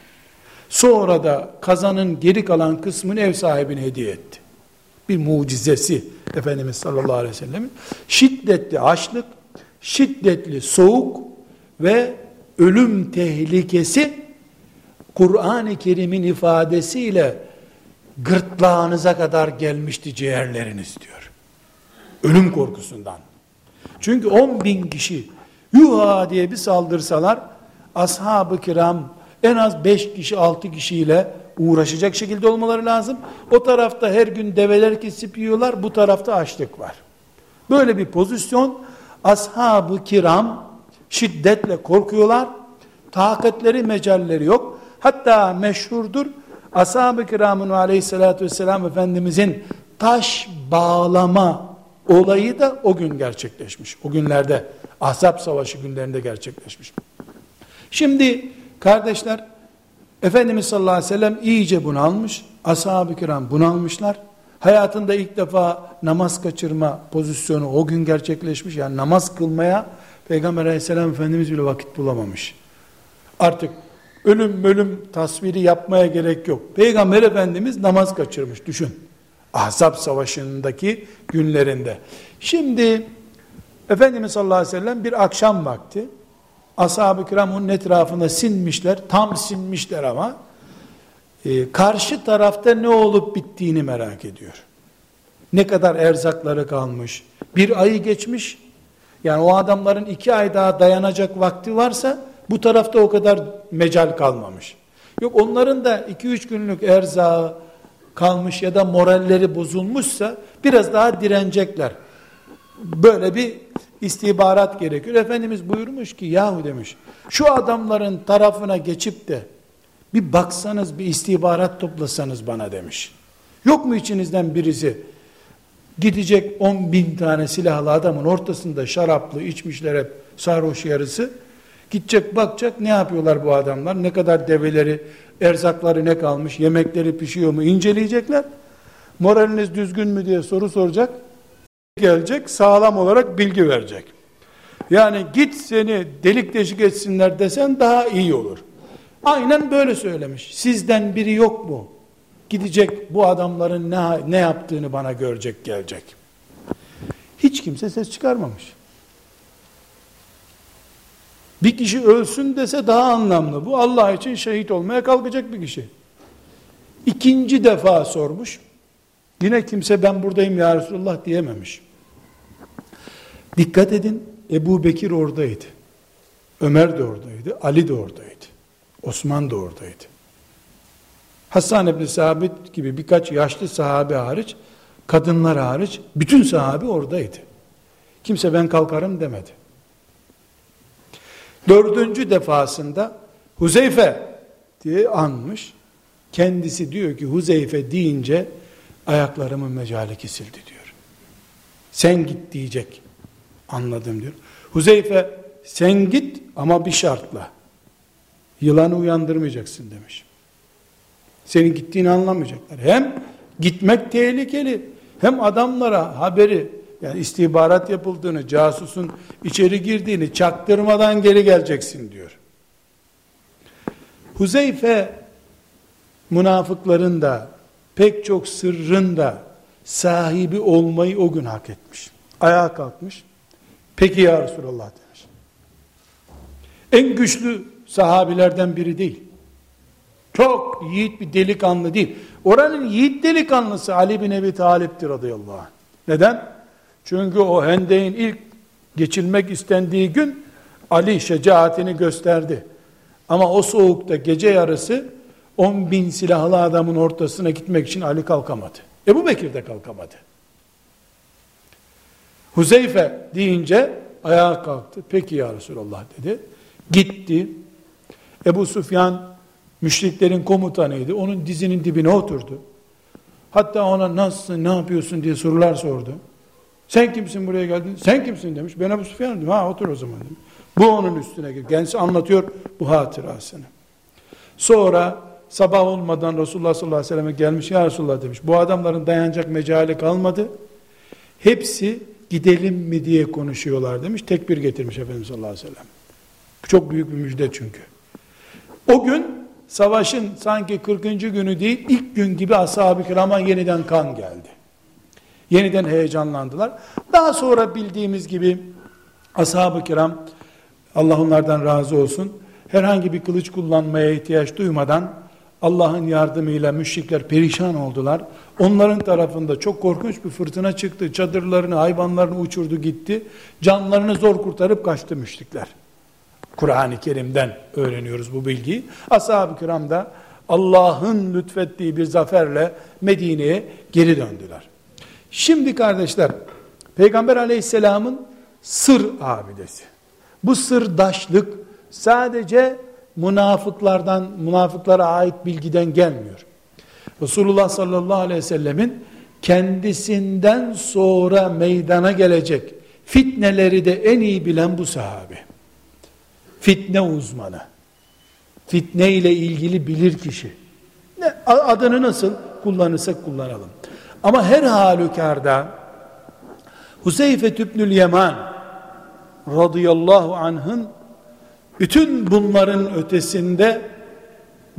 Sonra da kazanın geri kalan kısmını ev sahibine hediye etti. Bir mucizesi Efendimiz sallallahu aleyhi ve sellemin. Şiddetli açlık, şiddetli soğuk ve ölüm tehlikesi Kur'an-ı Kerim'in ifadesiyle gırtlağınıza kadar gelmişti ciğerleriniz diyor. Ölüm korkusundan. Çünkü 10 bin kişi yuha diye bir saldırsalar ashab-ı kiram en az 5 kişi 6 kişiyle uğraşacak şekilde olmaları lazım. O tarafta her gün develer kesip yiyorlar, bu tarafta açlık var. Böyle bir pozisyon ashab-ı kiram şiddetle korkuyorlar. Takatleri, mecalleri yok. Hatta meşhurdur. Ashab-ı kiramın aleyhissalatü vesselam Efendimizin taş bağlama olayı da o gün gerçekleşmiş. O günlerde Ahzab Savaşı günlerinde gerçekleşmiş. Şimdi kardeşler Efendimiz sallallahu aleyhi ve sellem iyice bunalmış. Ashab-ı kiram bunalmışlar. Hayatında ilk defa namaz kaçırma pozisyonu o gün gerçekleşmiş. Yani namaz kılmaya Peygamber aleyhisselam Efendimiz bile vakit bulamamış. Artık ölüm ölüm tasviri yapmaya gerek yok. Peygamber Efendimiz namaz kaçırmış düşün. Ahzab savaşındaki günlerinde. Şimdi Efendimiz sallallahu aleyhi ve sellem bir akşam vakti ashab-ı kiram onun etrafında sinmişler. Tam sinmişler ama e, karşı tarafta ne olup bittiğini merak ediyor. Ne kadar erzakları kalmış. Bir ayı geçmiş. Yani o adamların iki ay daha dayanacak vakti varsa bu tarafta o kadar mecal kalmamış. Yok onların da iki üç günlük erzağı kalmış ya da moralleri bozulmuşsa biraz daha direnecekler. Böyle bir istihbarat gerekiyor. Efendimiz buyurmuş ki yahu demiş şu adamların tarafına geçip de bir baksanız bir istihbarat toplasanız bana demiş. Yok mu içinizden birisi gidecek on bin tane silahlı adamın ortasında şaraplı içmişler hep sarhoş yarısı gidecek bakacak ne yapıyorlar bu adamlar ne kadar develeri erzakları ne kalmış yemekleri pişiyor mu inceleyecekler moraliniz düzgün mü diye soru soracak gelecek sağlam olarak bilgi verecek yani git seni delik deşik etsinler desen daha iyi olur Aynen böyle söylemiş. Sizden biri yok mu? Gidecek bu adamların ne, ne yaptığını bana görecek gelecek. Hiç kimse ses çıkarmamış. Bir kişi ölsün dese daha anlamlı. Bu Allah için şehit olmaya kalkacak bir kişi. İkinci defa sormuş. Yine kimse ben buradayım ya Resulullah diyememiş. Dikkat edin Ebu Bekir oradaydı. Ömer de oradaydı. Ali de oradaydı. Osman da oradaydı. Hasan ibn Sabit gibi birkaç yaşlı sahabe hariç, kadınlar hariç, bütün sahabe oradaydı. Kimse ben kalkarım demedi. Dördüncü defasında Huzeyfe diye anmış. Kendisi diyor ki Huzeyfe deyince ayaklarımın mecali kesildi diyor. Sen git diyecek. Anladım diyor. Huzeyfe sen git ama bir şartla. Yılanı uyandırmayacaksın demiş. Senin gittiğini anlamayacaklar. Hem gitmek tehlikeli hem adamlara haberi yani istihbarat yapıldığını, casusun içeri girdiğini çaktırmadan geri geleceksin diyor. Huzeyfe münafıkların da pek çok sırrın da sahibi olmayı o gün hak etmiş. Ayağa kalkmış. Peki ya Resulallah demiş. En güçlü sahabilerden biri değil. Çok yiğit bir delikanlı değil. Oranın yiğit delikanlısı Ali bin Ebi Talip'tir radıyallahu anh. Neden? Çünkü o hendeğin ilk geçilmek istendiği gün Ali şecaatini gösterdi. Ama o soğukta gece yarısı 10 bin silahlı adamın ortasına gitmek için Ali kalkamadı. Ebu Bekir de kalkamadı. Huzeyfe deyince ayağa kalktı. Peki ya Resulallah dedi. Gitti. Ebu Sufyan müşriklerin komutanıydı. Onun dizinin dibine oturdu. Hatta ona nasılsın, ne yapıyorsun diye sorular sordu. Sen kimsin buraya geldin? Sen kimsin demiş. Ben Ebu Sufyan dedim. Ha otur o zaman dedim. Bu onun üstüne gir. Kendisi anlatıyor bu hatırasını. Sonra sabah olmadan Resulullah sallallahu aleyhi ve selleme gelmiş ya Resulullah demiş. Bu adamların dayanacak mecali kalmadı. Hepsi gidelim mi diye konuşuyorlar demiş. Tekbir getirmiş Efendimiz sallallahu aleyhi ve sellem. Çok büyük bir müjde çünkü. O gün savaşın sanki 40. günü değil ilk gün gibi ashab-ı kirama yeniden kan geldi. Yeniden heyecanlandılar. Daha sonra bildiğimiz gibi ashab-ı kiram Allah onlardan razı olsun herhangi bir kılıç kullanmaya ihtiyaç duymadan Allah'ın yardımıyla müşrikler perişan oldular. Onların tarafında çok korkunç bir fırtına çıktı. Çadırlarını, hayvanlarını uçurdu gitti. Canlarını zor kurtarıp kaçtı müşrikler. Kur'an-ı Kerim'den öğreniyoruz bu bilgiyi. Ashab-ı kiram da Allah'ın lütfettiği bir zaferle Medine'ye geri döndüler. Şimdi kardeşler, Peygamber aleyhisselamın sır abidesi. Bu sırdaşlık sadece münafıklardan, münafıklara ait bilgiden gelmiyor. Resulullah sallallahu aleyhi ve sellemin kendisinden sonra meydana gelecek fitneleri de en iyi bilen bu sahabe. Fitne uzmanı. Fitne ile ilgili bilir kişi. Ne, adını nasıl kullanırsak kullanalım. Ama her halükarda Huzeyfe tübnül Yaman radıyallahu anh'ın bütün bunların ötesinde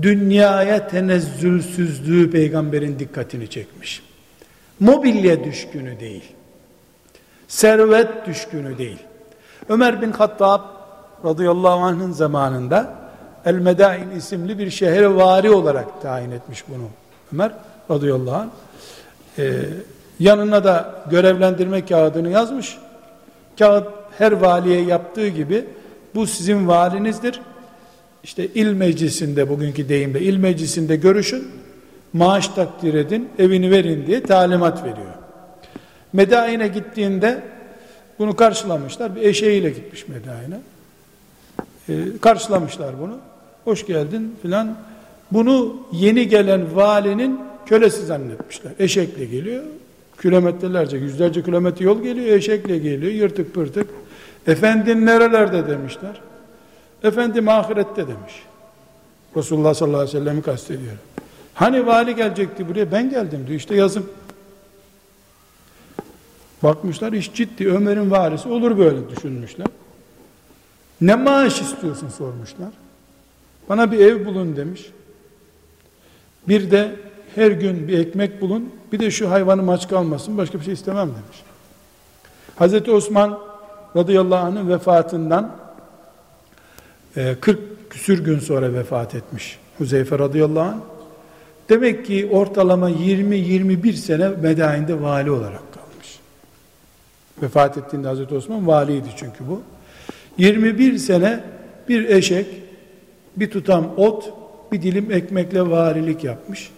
dünyaya tenezzülsüzlüğü peygamberin dikkatini çekmiş. Mobilya düşkünü değil. Servet düşkünü değil. Ömer bin Hattab radıyallahu anh'ın zamanında El Medain isimli bir şehre vari olarak tayin etmiş bunu Ömer radıyallahu anh. Ee, yanına da görevlendirme kağıdını yazmış. Kağıt her valiye yaptığı gibi bu sizin valinizdir. İşte il meclisinde bugünkü deyimle il meclisinde görüşün. Maaş takdir edin, evini verin diye talimat veriyor. Medain'e gittiğinde bunu karşılamışlar. Bir eşeğiyle gitmiş Medain'e. Ee, karşılamışlar bunu. Hoş geldin filan. Bunu yeni gelen valinin kölesi zannetmişler. Eşekle geliyor. Kilometrelerce, yüzlerce kilometre yol geliyor. Eşekle geliyor. Yırtık pırtık. Efendin nerelerde demişler. Efendim ahirette demiş. Resulullah sallallahu aleyhi ve sellem'i kastediyor. Hani vali gelecekti buraya ben geldim diyor işte yazım. Bakmışlar iş ciddi Ömer'in valisi olur böyle düşünmüşler. Ne maaş istiyorsun sormuşlar. Bana bir ev bulun demiş. Bir de her gün bir ekmek bulun. Bir de şu hayvanım aç kalmasın. Başka bir şey istemem demiş. Hazreti Osman radıyallahu anh'ın vefatından 40 e, küsür gün sonra vefat etmiş. Huzeyfe radıyallahu anh. Demek ki ortalama 20-21 sene Medain'de vali olarak kalmış. Vefat ettiğinde Hazreti Osman valiydi çünkü bu. 21 sene bir eşek, bir tutam ot, bir dilim ekmekle valilik yapmış.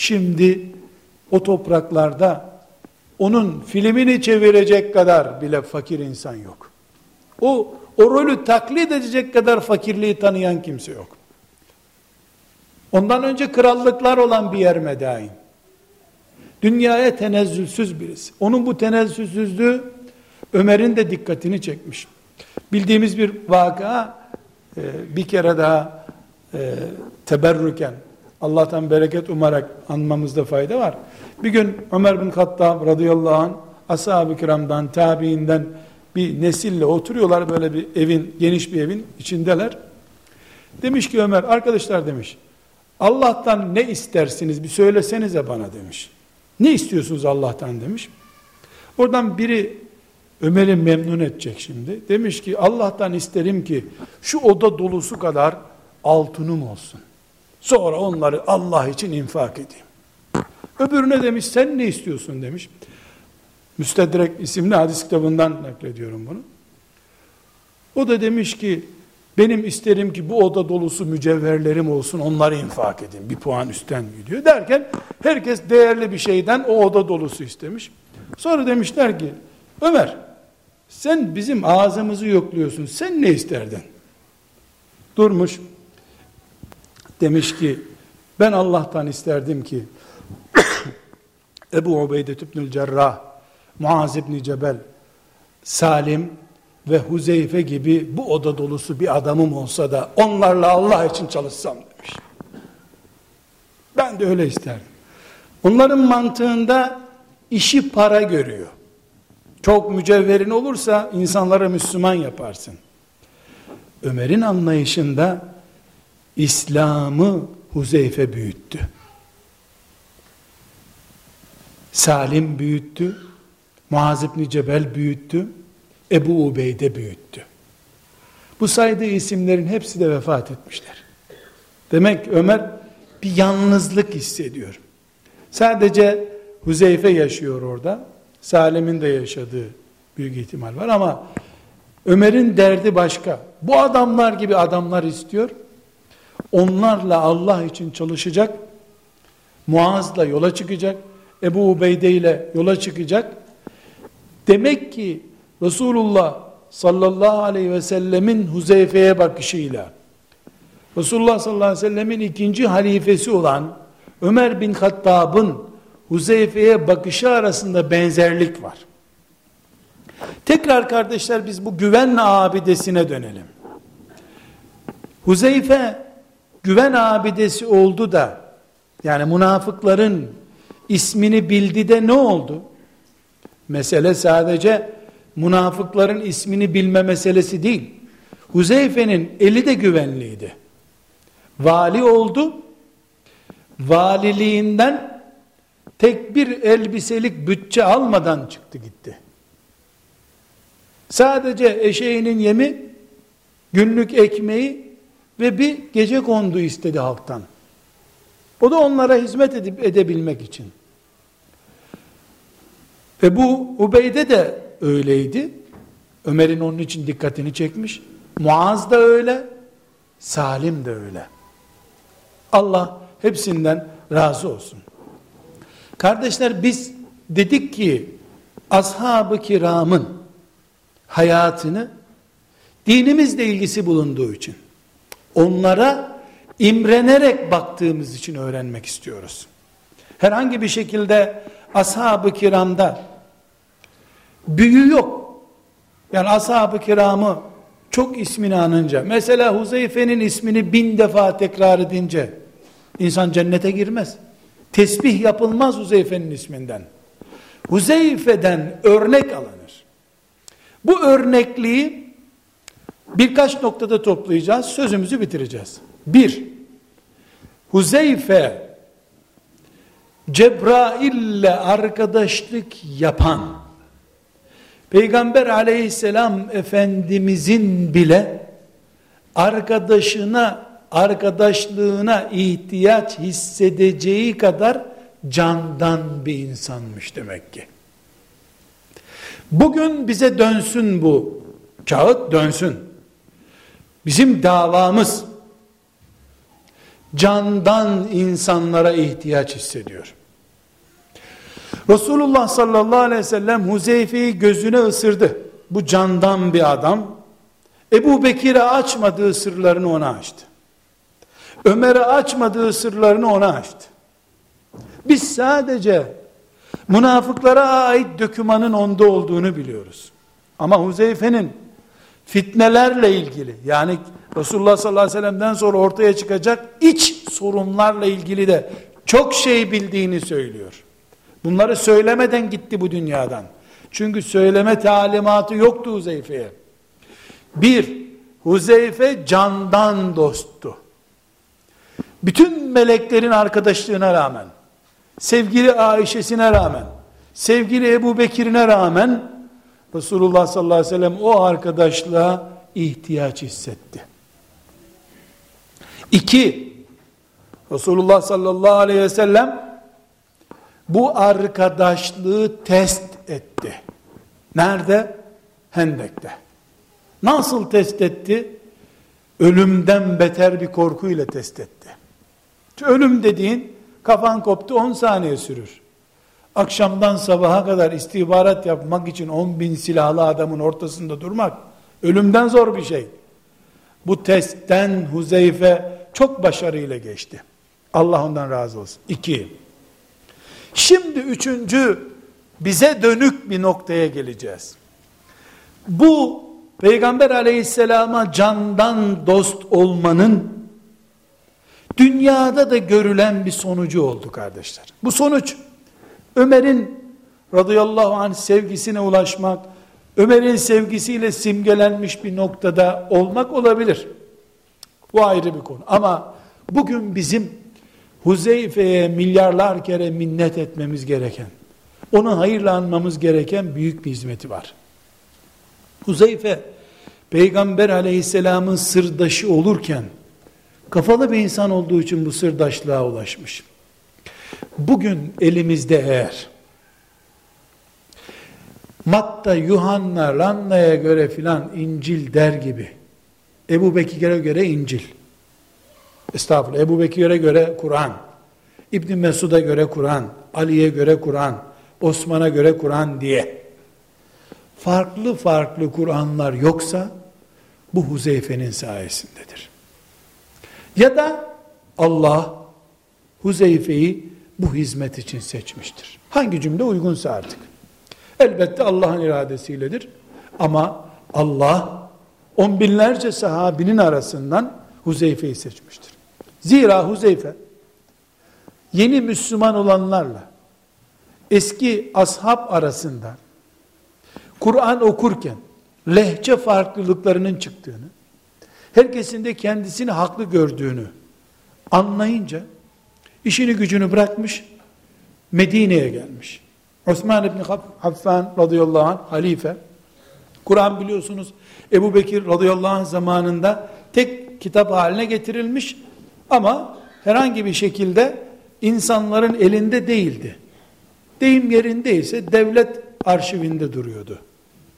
Şimdi o topraklarda onun filmini çevirecek kadar bile fakir insan yok. O, o rolü taklit edecek kadar fakirliği tanıyan kimse yok. Ondan önce krallıklar olan bir yer Medain. Dünyaya tenezzülsüz birisi. Onun bu tenezzülsüzlüğü Ömer'in de dikkatini çekmiş. Bildiğimiz bir vaka e, bir kere daha e, teberrüken Allah'tan bereket umarak anmamızda fayda var. Bir gün Ömer bin Hattab radıyallahu anh ashab-ı kiramdan, tabiinden bir nesille oturuyorlar böyle bir evin, geniş bir evin içindeler. Demiş ki Ömer, arkadaşlar demiş, Allah'tan ne istersiniz bir söylesenize bana demiş. Ne istiyorsunuz Allah'tan demiş. Oradan biri Ömer'i memnun edecek şimdi. Demiş ki Allah'tan isterim ki şu oda dolusu kadar altınım olsun. Sonra onları Allah için infak edeyim. Öbürüne demiş sen ne istiyorsun demiş. Müstedrek isimli hadis kitabından naklediyorum bunu. O da demiş ki benim isterim ki bu oda dolusu mücevherlerim olsun onları infak edin. Bir puan üstten gidiyor. Derken herkes değerli bir şeyden o oda dolusu istemiş. Sonra demişler ki Ömer sen bizim ağzımızı yokluyorsun. Sen ne isterdin? Durmuş. Demiş ki ben Allah'tan isterdim ki Ebu Ubeyde İbnül Cerrah, Muaz İbni Cebel, Salim ve Huzeyfe gibi bu oda dolusu bir adamım olsa da onlarla Allah için çalışsam demiş. Ben de öyle isterdim. Onların mantığında işi para görüyor. Çok mücevherin olursa insanlara Müslüman yaparsın. Ömer'in anlayışında İslam'ı Huzeyfe büyüttü. Salim büyüttü. Muaz İbni Cebel büyüttü. Ebu Ubeyde büyüttü. Bu saydığı isimlerin hepsi de vefat etmişler. Demek Ömer bir yalnızlık hissediyor. Sadece Huzeyfe yaşıyor orada. Salim'in de yaşadığı büyük ihtimal var ama Ömer'in derdi başka. Bu adamlar gibi adamlar istiyor. Onlarla Allah için çalışacak. Muaz'la yola çıkacak. Ebu Ubeyde ile yola çıkacak. Demek ki Resulullah sallallahu aleyhi ve sellemin Huzeyfe'ye bakışıyla Resulullah sallallahu aleyhi ve sellemin ikinci halifesi olan Ömer bin Hattab'ın Huzeyfe'ye bakışı arasında benzerlik var. Tekrar kardeşler biz bu güven abidesine dönelim. Huzeyfe güven abidesi oldu da yani münafıkların ismini bildi de ne oldu? Mesele sadece münafıkların ismini bilme meselesi değil. Huzeyfe'nin eli de güvenliydi. Vali oldu. Valiliğinden tek bir elbiselik bütçe almadan çıktı gitti. Sadece eşeğinin yemi, günlük ekmeği ve bir gece kondu istedi halktan. O da onlara hizmet edip edebilmek için. Ve bu Ubeyde de öyleydi. Ömer'in onun için dikkatini çekmiş. Muaz da öyle, Salim de öyle. Allah hepsinden razı olsun. Kardeşler biz dedik ki ashab-ı kiramın hayatını dinimizle ilgisi bulunduğu için onlara imrenerek baktığımız için öğrenmek istiyoruz. Herhangi bir şekilde ashab-ı kiramda büyü yok. Yani ashab-ı kiramı çok ismini anınca, mesela Huzeyfe'nin ismini bin defa tekrar edince, insan cennete girmez. Tesbih yapılmaz Huzeyfe'nin isminden. Huzeyfe'den örnek alınır. Bu örnekliği birkaç noktada toplayacağız, sözümüzü bitireceğiz. Bir, Huzeyfe Cebrail ile arkadaşlık yapan Peygamber aleyhisselam efendimizin bile arkadaşına arkadaşlığına ihtiyaç hissedeceği kadar candan bir insanmış demek ki. Bugün bize dönsün bu kağıt dönsün. Bizim davamız candan insanlara ihtiyaç hissediyor. Resulullah sallallahu aleyhi ve sellem Huzeyfe'yi gözüne ısırdı. Bu candan bir adam. Ebu Bekir'e açmadığı sırlarını ona açtı. Ömer'e açmadığı sırlarını ona açtı. Biz sadece münafıklara ait dökümanın onda olduğunu biliyoruz. Ama Huzeyfe'nin fitnelerle ilgili yani Resulullah sallallahu aleyhi ve sellem'den sonra ortaya çıkacak iç sorunlarla ilgili de çok şey bildiğini söylüyor. Bunları söylemeden gitti bu dünyadan. Çünkü söyleme talimatı yoktu Huzeyfe'ye. Bir, Huzeyfe candan dosttu. Bütün meleklerin arkadaşlığına rağmen, sevgili Ayşe'sine rağmen, sevgili Ebu Bekir'ine rağmen, Resulullah sallallahu aleyhi ve sellem o arkadaşlığa ihtiyaç hissetti. İki, Resulullah sallallahu aleyhi ve sellem bu arkadaşlığı test etti. Nerede? Hendek'te. Nasıl test etti? Ölümden beter bir korkuyla test etti. Ölüm dediğin kafan koptu 10 saniye sürür. Akşamdan sabaha kadar istihbarat yapmak için 10 bin silahlı adamın ortasında durmak ölümden zor bir şey. Bu testten Huzeyfe çok başarıyla geçti. Allah ondan razı olsun. İki. Şimdi üçüncü bize dönük bir noktaya geleceğiz. Bu Peygamber aleyhisselama candan dost olmanın dünyada da görülen bir sonucu oldu kardeşler. Bu sonuç Ömer'in radıyallahu anh sevgisine ulaşmak, Ömer'in sevgisiyle simgelenmiş bir noktada olmak olabilir. Bu ayrı bir konu. Ama bugün bizim Huzeyfe'ye milyarlar kere minnet etmemiz gereken, onu hayırla anmamız gereken büyük bir hizmeti var. Huzeyfe, Peygamber aleyhisselamın sırdaşı olurken, kafalı bir insan olduğu için bu sırdaşlığa ulaşmış. Bugün elimizde eğer, Matta, Yuhanna, Lanna'ya göre filan İncil der gibi, Ebu Bekir'e göre İncil, Estağfurullah. Ebu Bekir'e göre Kur'an, İbn Mesud'a göre Kur'an, Ali'ye göre Kur'an, Osman'a göre Kur'an diye farklı farklı Kur'anlar yoksa bu Huzeyfe'nin sayesindedir. Ya da Allah Huzeyfe'yi bu hizmet için seçmiştir. Hangi cümle uygunsa artık. Elbette Allah'ın iradesiyledir. Ama Allah on binlerce sahabinin arasından Huzeyfe'yi seçmiştir. Zira Huzeyfe yeni Müslüman olanlarla eski ashab arasında Kur'an okurken lehçe farklılıklarının çıktığını, herkesin de kendisini haklı gördüğünü anlayınca işini gücünü bırakmış, Medine'ye gelmiş. Osman İbni Affan radıyallahu anh halife, Kur'an biliyorsunuz Ebu Bekir radıyallahu anh zamanında tek kitap haline getirilmiş ama herhangi bir şekilde insanların elinde değildi. Deyim yerindeyse devlet arşivinde duruyordu.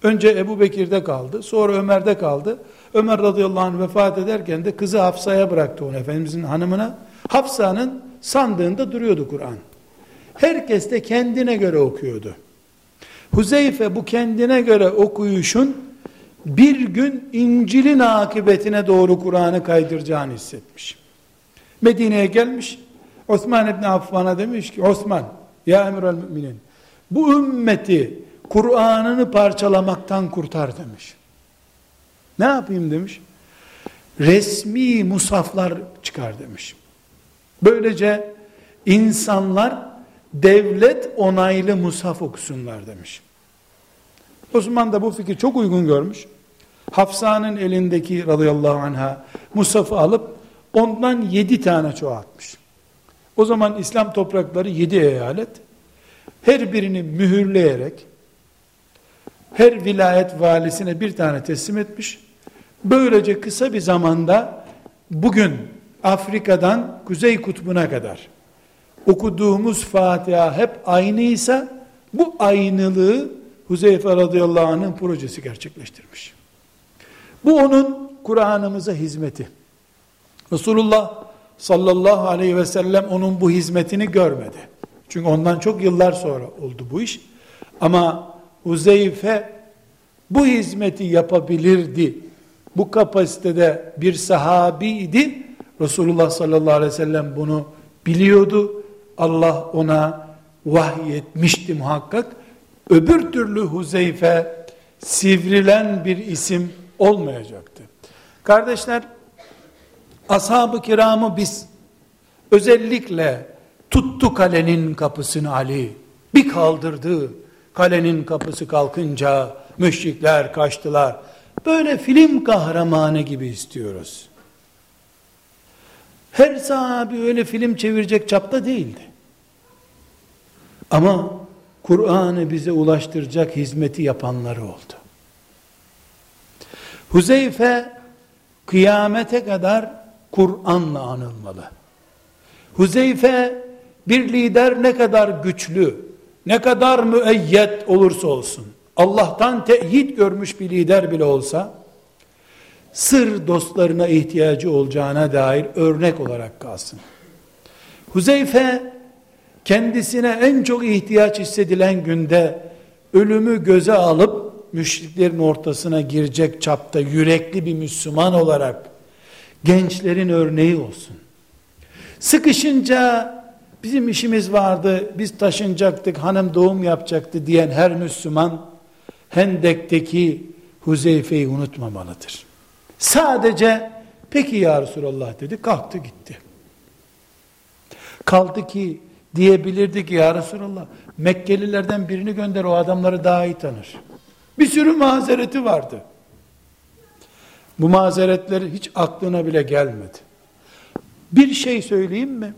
Önce Ebu Bekir'de kaldı, sonra Ömer'de kaldı. Ömer radıyallahu anh vefat ederken de kızı Hafsa'ya bıraktı onu Efendimizin hanımına. Hafsa'nın sandığında duruyordu Kur'an. Herkes de kendine göre okuyordu. Huzeyfe bu kendine göre okuyuşun bir gün İncil'in akıbetine doğru Kur'an'ı kaydıracağını hissetmiş. Medine'ye gelmiş. Osman İbni Affan'a demiş ki Osman ya emrel müminin bu ümmeti Kur'an'ını parçalamaktan kurtar demiş. Ne yapayım demiş. Resmi musaflar çıkar demiş. Böylece insanlar devlet onaylı musaf okusunlar demiş. Osman da bu fikri çok uygun görmüş. Hafsa'nın elindeki radıyallahu anha musafı alıp ondan yedi tane çoğaltmış. O zaman İslam toprakları yedi eyalet. Her birini mühürleyerek her vilayet valisine bir tane teslim etmiş. Böylece kısa bir zamanda bugün Afrika'dan Kuzey Kutbu'na kadar okuduğumuz Fatiha hep aynıysa bu aynılığı Huzeyfe radıyallahu anh'ın projesi gerçekleştirmiş. Bu onun Kur'an'ımıza hizmeti. Resulullah sallallahu aleyhi ve sellem onun bu hizmetini görmedi. Çünkü ondan çok yıllar sonra oldu bu iş. Ama Huzeyfe bu hizmeti yapabilirdi. Bu kapasitede bir sahabiydi. Resulullah sallallahu aleyhi ve sellem bunu biliyordu. Allah ona vahyetmişti muhakkak. Öbür türlü Huzeyfe sivrilen bir isim olmayacaktı. Kardeşler, ashab-ı kiramı biz özellikle tuttu kalenin kapısını Ali, bir kaldırdı, kalenin kapısı kalkınca müşrikler kaçtılar. Böyle film kahramanı gibi istiyoruz. Her sahabi öyle film çevirecek çapta değildi. Ama Kur'an'ı bize ulaştıracak hizmeti yapanları oldu. Huzeyfe kıyamete kadar Kur'an'la anılmalı. Huzeyfe bir lider ne kadar güçlü, ne kadar müeyyet olursa olsun, Allah'tan teyit görmüş bir lider bile olsa, sır dostlarına ihtiyacı olacağına dair örnek olarak kalsın. Huzeyfe, kendisine en çok ihtiyaç hissedilen günde, ölümü göze alıp, müşriklerin ortasına girecek çapta yürekli bir Müslüman olarak, gençlerin örneği olsun. Sıkışınca bizim işimiz vardı, biz taşınacaktık, hanım doğum yapacaktı diyen her Müslüman, Hendek'teki Huzeyfe'yi unutmamalıdır. Sadece, peki ya Resulallah dedi, kalktı gitti. Kaldı ki, diyebilirdi ki ya Resulallah, Mekkelilerden birini gönder, o adamları daha iyi tanır. Bir sürü mazereti vardı. Bu mazeretleri hiç aklına bile gelmedi. Bir şey söyleyeyim mi?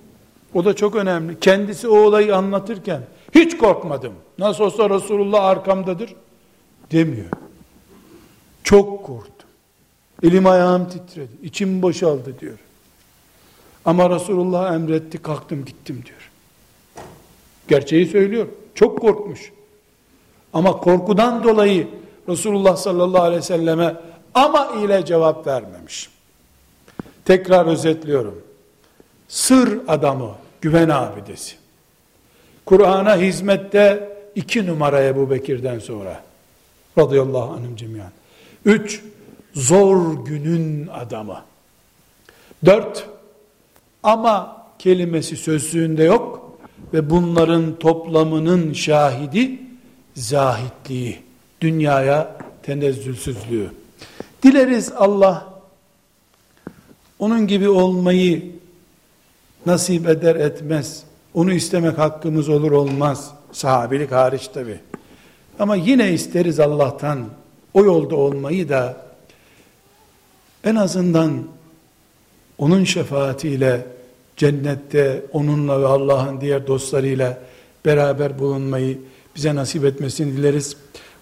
O da çok önemli. Kendisi o olayı anlatırken hiç korkmadım. Nasıl olsa Resulullah arkamdadır demiyor. Çok korktum. Elim ayağım titredi. İçim boşaldı diyor. Ama Resulullah emretti kalktım gittim diyor. Gerçeği söylüyor. Çok korkmuş. Ama korkudan dolayı Resulullah sallallahu aleyhi ve selleme ama ile cevap vermemiş. Tekrar özetliyorum. Sır adamı, güven abidesi. Kur'an'a hizmette iki numaraya Ebu Bekir'den sonra. Radıyallahu anhüm cemiyan. Üç, zor günün adamı. Dört, ama kelimesi sözlüğünde yok ve bunların toplamının şahidi zahitliği, dünyaya tenezzülsüzlüğü. Dileriz Allah onun gibi olmayı nasip eder etmez. Onu istemek hakkımız olur olmaz. Sahabilik hariç tabi. Ama yine isteriz Allah'tan o yolda olmayı da en azından onun şefaatiyle cennette onunla ve Allah'ın diğer dostlarıyla beraber bulunmayı bize nasip etmesini dileriz.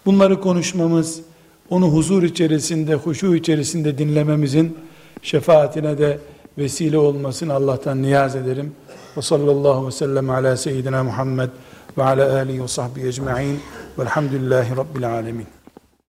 Bunları konuşmamız, onu huzur içerisinde, huşu içerisinde dinlememizin şefaatine de vesile olmasını Allah'tan niyaz ederim. Ve sallallahu ve sellem ala seyyidina Muhammed ve ala alihi ve sahbihi ecma'in velhamdülillahi rabbil alemin.